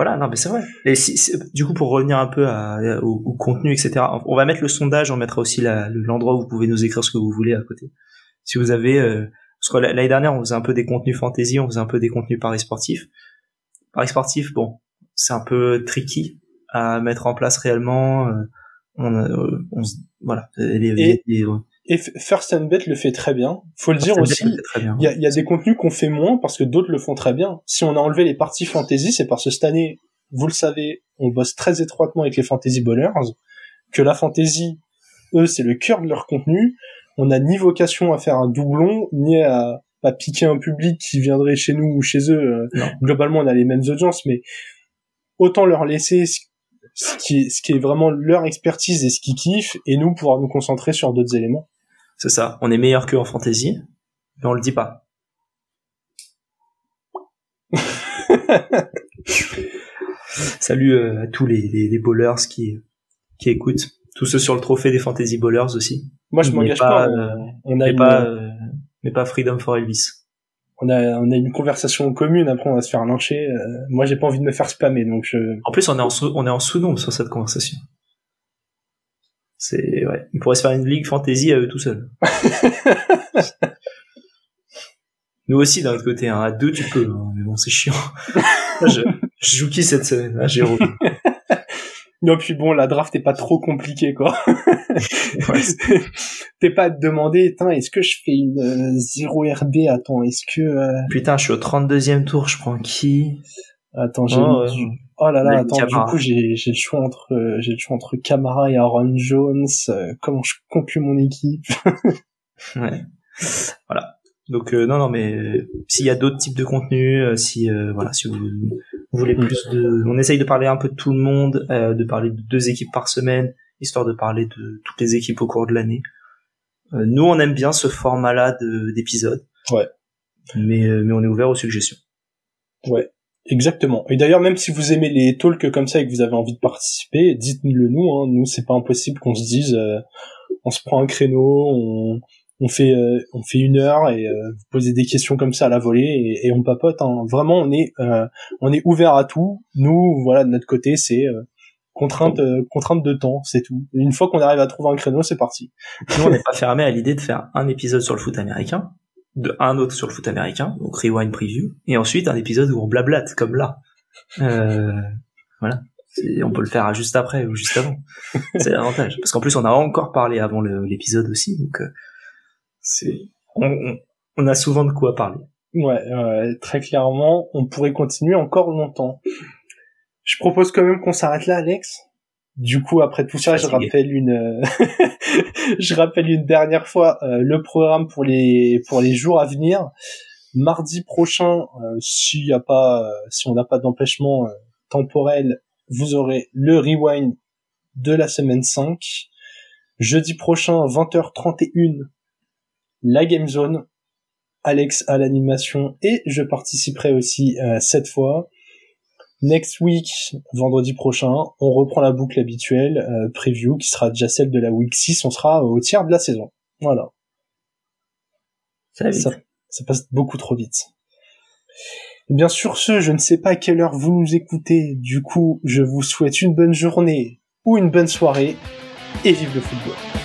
voilà, non mais c'est vrai. Et si, du coup, pour revenir un peu à, au, au contenu, etc. On va mettre le sondage, on mettra aussi l'endroit où vous pouvez nous écrire ce que vous voulez à côté. Si vous avez, euh, parce que l'année dernière, on faisait un peu des contenus fantasy, on faisait un peu des contenus paris sportifs. Paris sportif, bon, c'est un peu tricky à mettre en place réellement. euh, on, euh, on voilà. Les, Et- les- Et First and Bet le fait très bien. Faut le dire aussi. Il y a, il y a des contenus qu'on fait moins parce que d'autres le font très bien. Si on a enlevé les parties fantasy, c'est parce que cette année, vous le savez, on bosse très étroitement avec les fantasy ballers, que la fantasy, eux, c'est le cœur de leur contenu. On n'a ni vocation à faire un doublon, ni à, à piquer un public qui viendrait chez nous ou chez eux. Euh, Non. Globalement, on a les mêmes audiences, mais autant leur laisser ce ce qui, est, ce qui est vraiment leur expertise et ce qu'ils kiffent, et nous pouvoir nous concentrer sur d'autres éléments. C'est ça. On est meilleur qu'eux en fantasy, mais on le dit pas. Salut euh, à tous les, les, les bowlers qui, qui écoutent. Tous ceux sur le trophée des fantasy bowlers aussi. Moi, je m'engage pas, pas. euh, on, a Mais une, pas, euh, mais pas Freedom for Elvis. on a, on a une conversation commune. Après, on va se faire lyncher. Euh, moi, j'ai pas envie de me faire spammer, donc je... En plus, on est en, sous, on est en sous-nombre sur cette conversation. C'est, ouais. Ils pourraient se faire une ligue fantasy à eux tout seuls. Nous aussi, d'un autre côté, hein. à deux, tu peux, hein, mais bon, c'est chiant. Là, je, je joue qui cette semaine? Ah, Jérôme. Non, puis bon, la draft est pas trop compliquée, quoi. Ouais. T'es pas à te demander, est-ce que je fais une euh, 0 RB Attends, est-ce que... euh, Putain, je suis au 32e tour, je prends qui? Attends, j'ai... Oh, ouais. Oh là là, attends, Camara. du coup, j'ai j'ai le choix entre euh, j'ai le choix entre Camara et Aaron Jones. euh, comment je conclue mon équipe Ouais. Voilà. Donc euh, non non mais euh, s'il y a d'autres types de contenus, euh, si euh, voilà si vous, vous voulez plus de, on essaye de parler un peu de tout le monde, euh, de parler de deux équipes par semaine, histoire de parler de toutes les équipes au cours de l'année. Euh, nous on aime bien ce format-là de- d'épisodes. Ouais. Mais euh, mais on est ouvert aux suggestions. Exactement. Et d'ailleurs, même si vous aimez les talks comme ça et que vous avez envie de participer, dites-le nous. Hein. Nous, c'est pas impossible qu'on se dise, euh, on se prend un créneau, on, on fait, euh, on fait une heure et euh, vous posez des questions comme ça à la volée et, et on papote. Hein. Vraiment, on est, euh, on est ouvert à tout. Nous, voilà, de notre côté, c'est euh, contrainte, euh, contrainte de temps, c'est tout. Une fois qu'on arrive à trouver un créneau, c'est parti. Nous on n'est pas fermé à l'idée de faire un épisode sur le foot américain, de un autre sur le foot américain, donc rewind preview, et ensuite un épisode où on blablate comme là. Euh, voilà. On peut le faire juste après ou juste avant. C'est l'avantage. Parce qu'en plus, on a encore parlé avant l'épisode aussi, donc euh, c'est on, on, on a souvent de quoi parler. Ouais, ouais, très clairement, on pourrait continuer encore longtemps. Je propose quand même qu'on s'arrête là, Alex. Du coup, après tout ça, je rappelle une, euh, je rappelle une dernière fois euh, le programme pour les pour les jours à venir. Mardi prochain, euh, s'il y a pas, euh, si on n'a pas d'empêchement temporel, vous aurez le rewind de la semaine 5. Jeudi prochain, 20h31, la Game Zone. Alex à l'animation et je participerai aussi cette fois. Next week, vendredi prochain, on reprend la boucle habituelle, euh, preview, qui sera déjà celle de la week 6, on sera au tiers de la saison. Voilà, Ça passe beaucoup trop vite. Bien sûr ce, je ne sais pas à quelle heure vous nous écoutez, du coup, je vous souhaite une bonne journée ou une bonne soirée, et vive le football.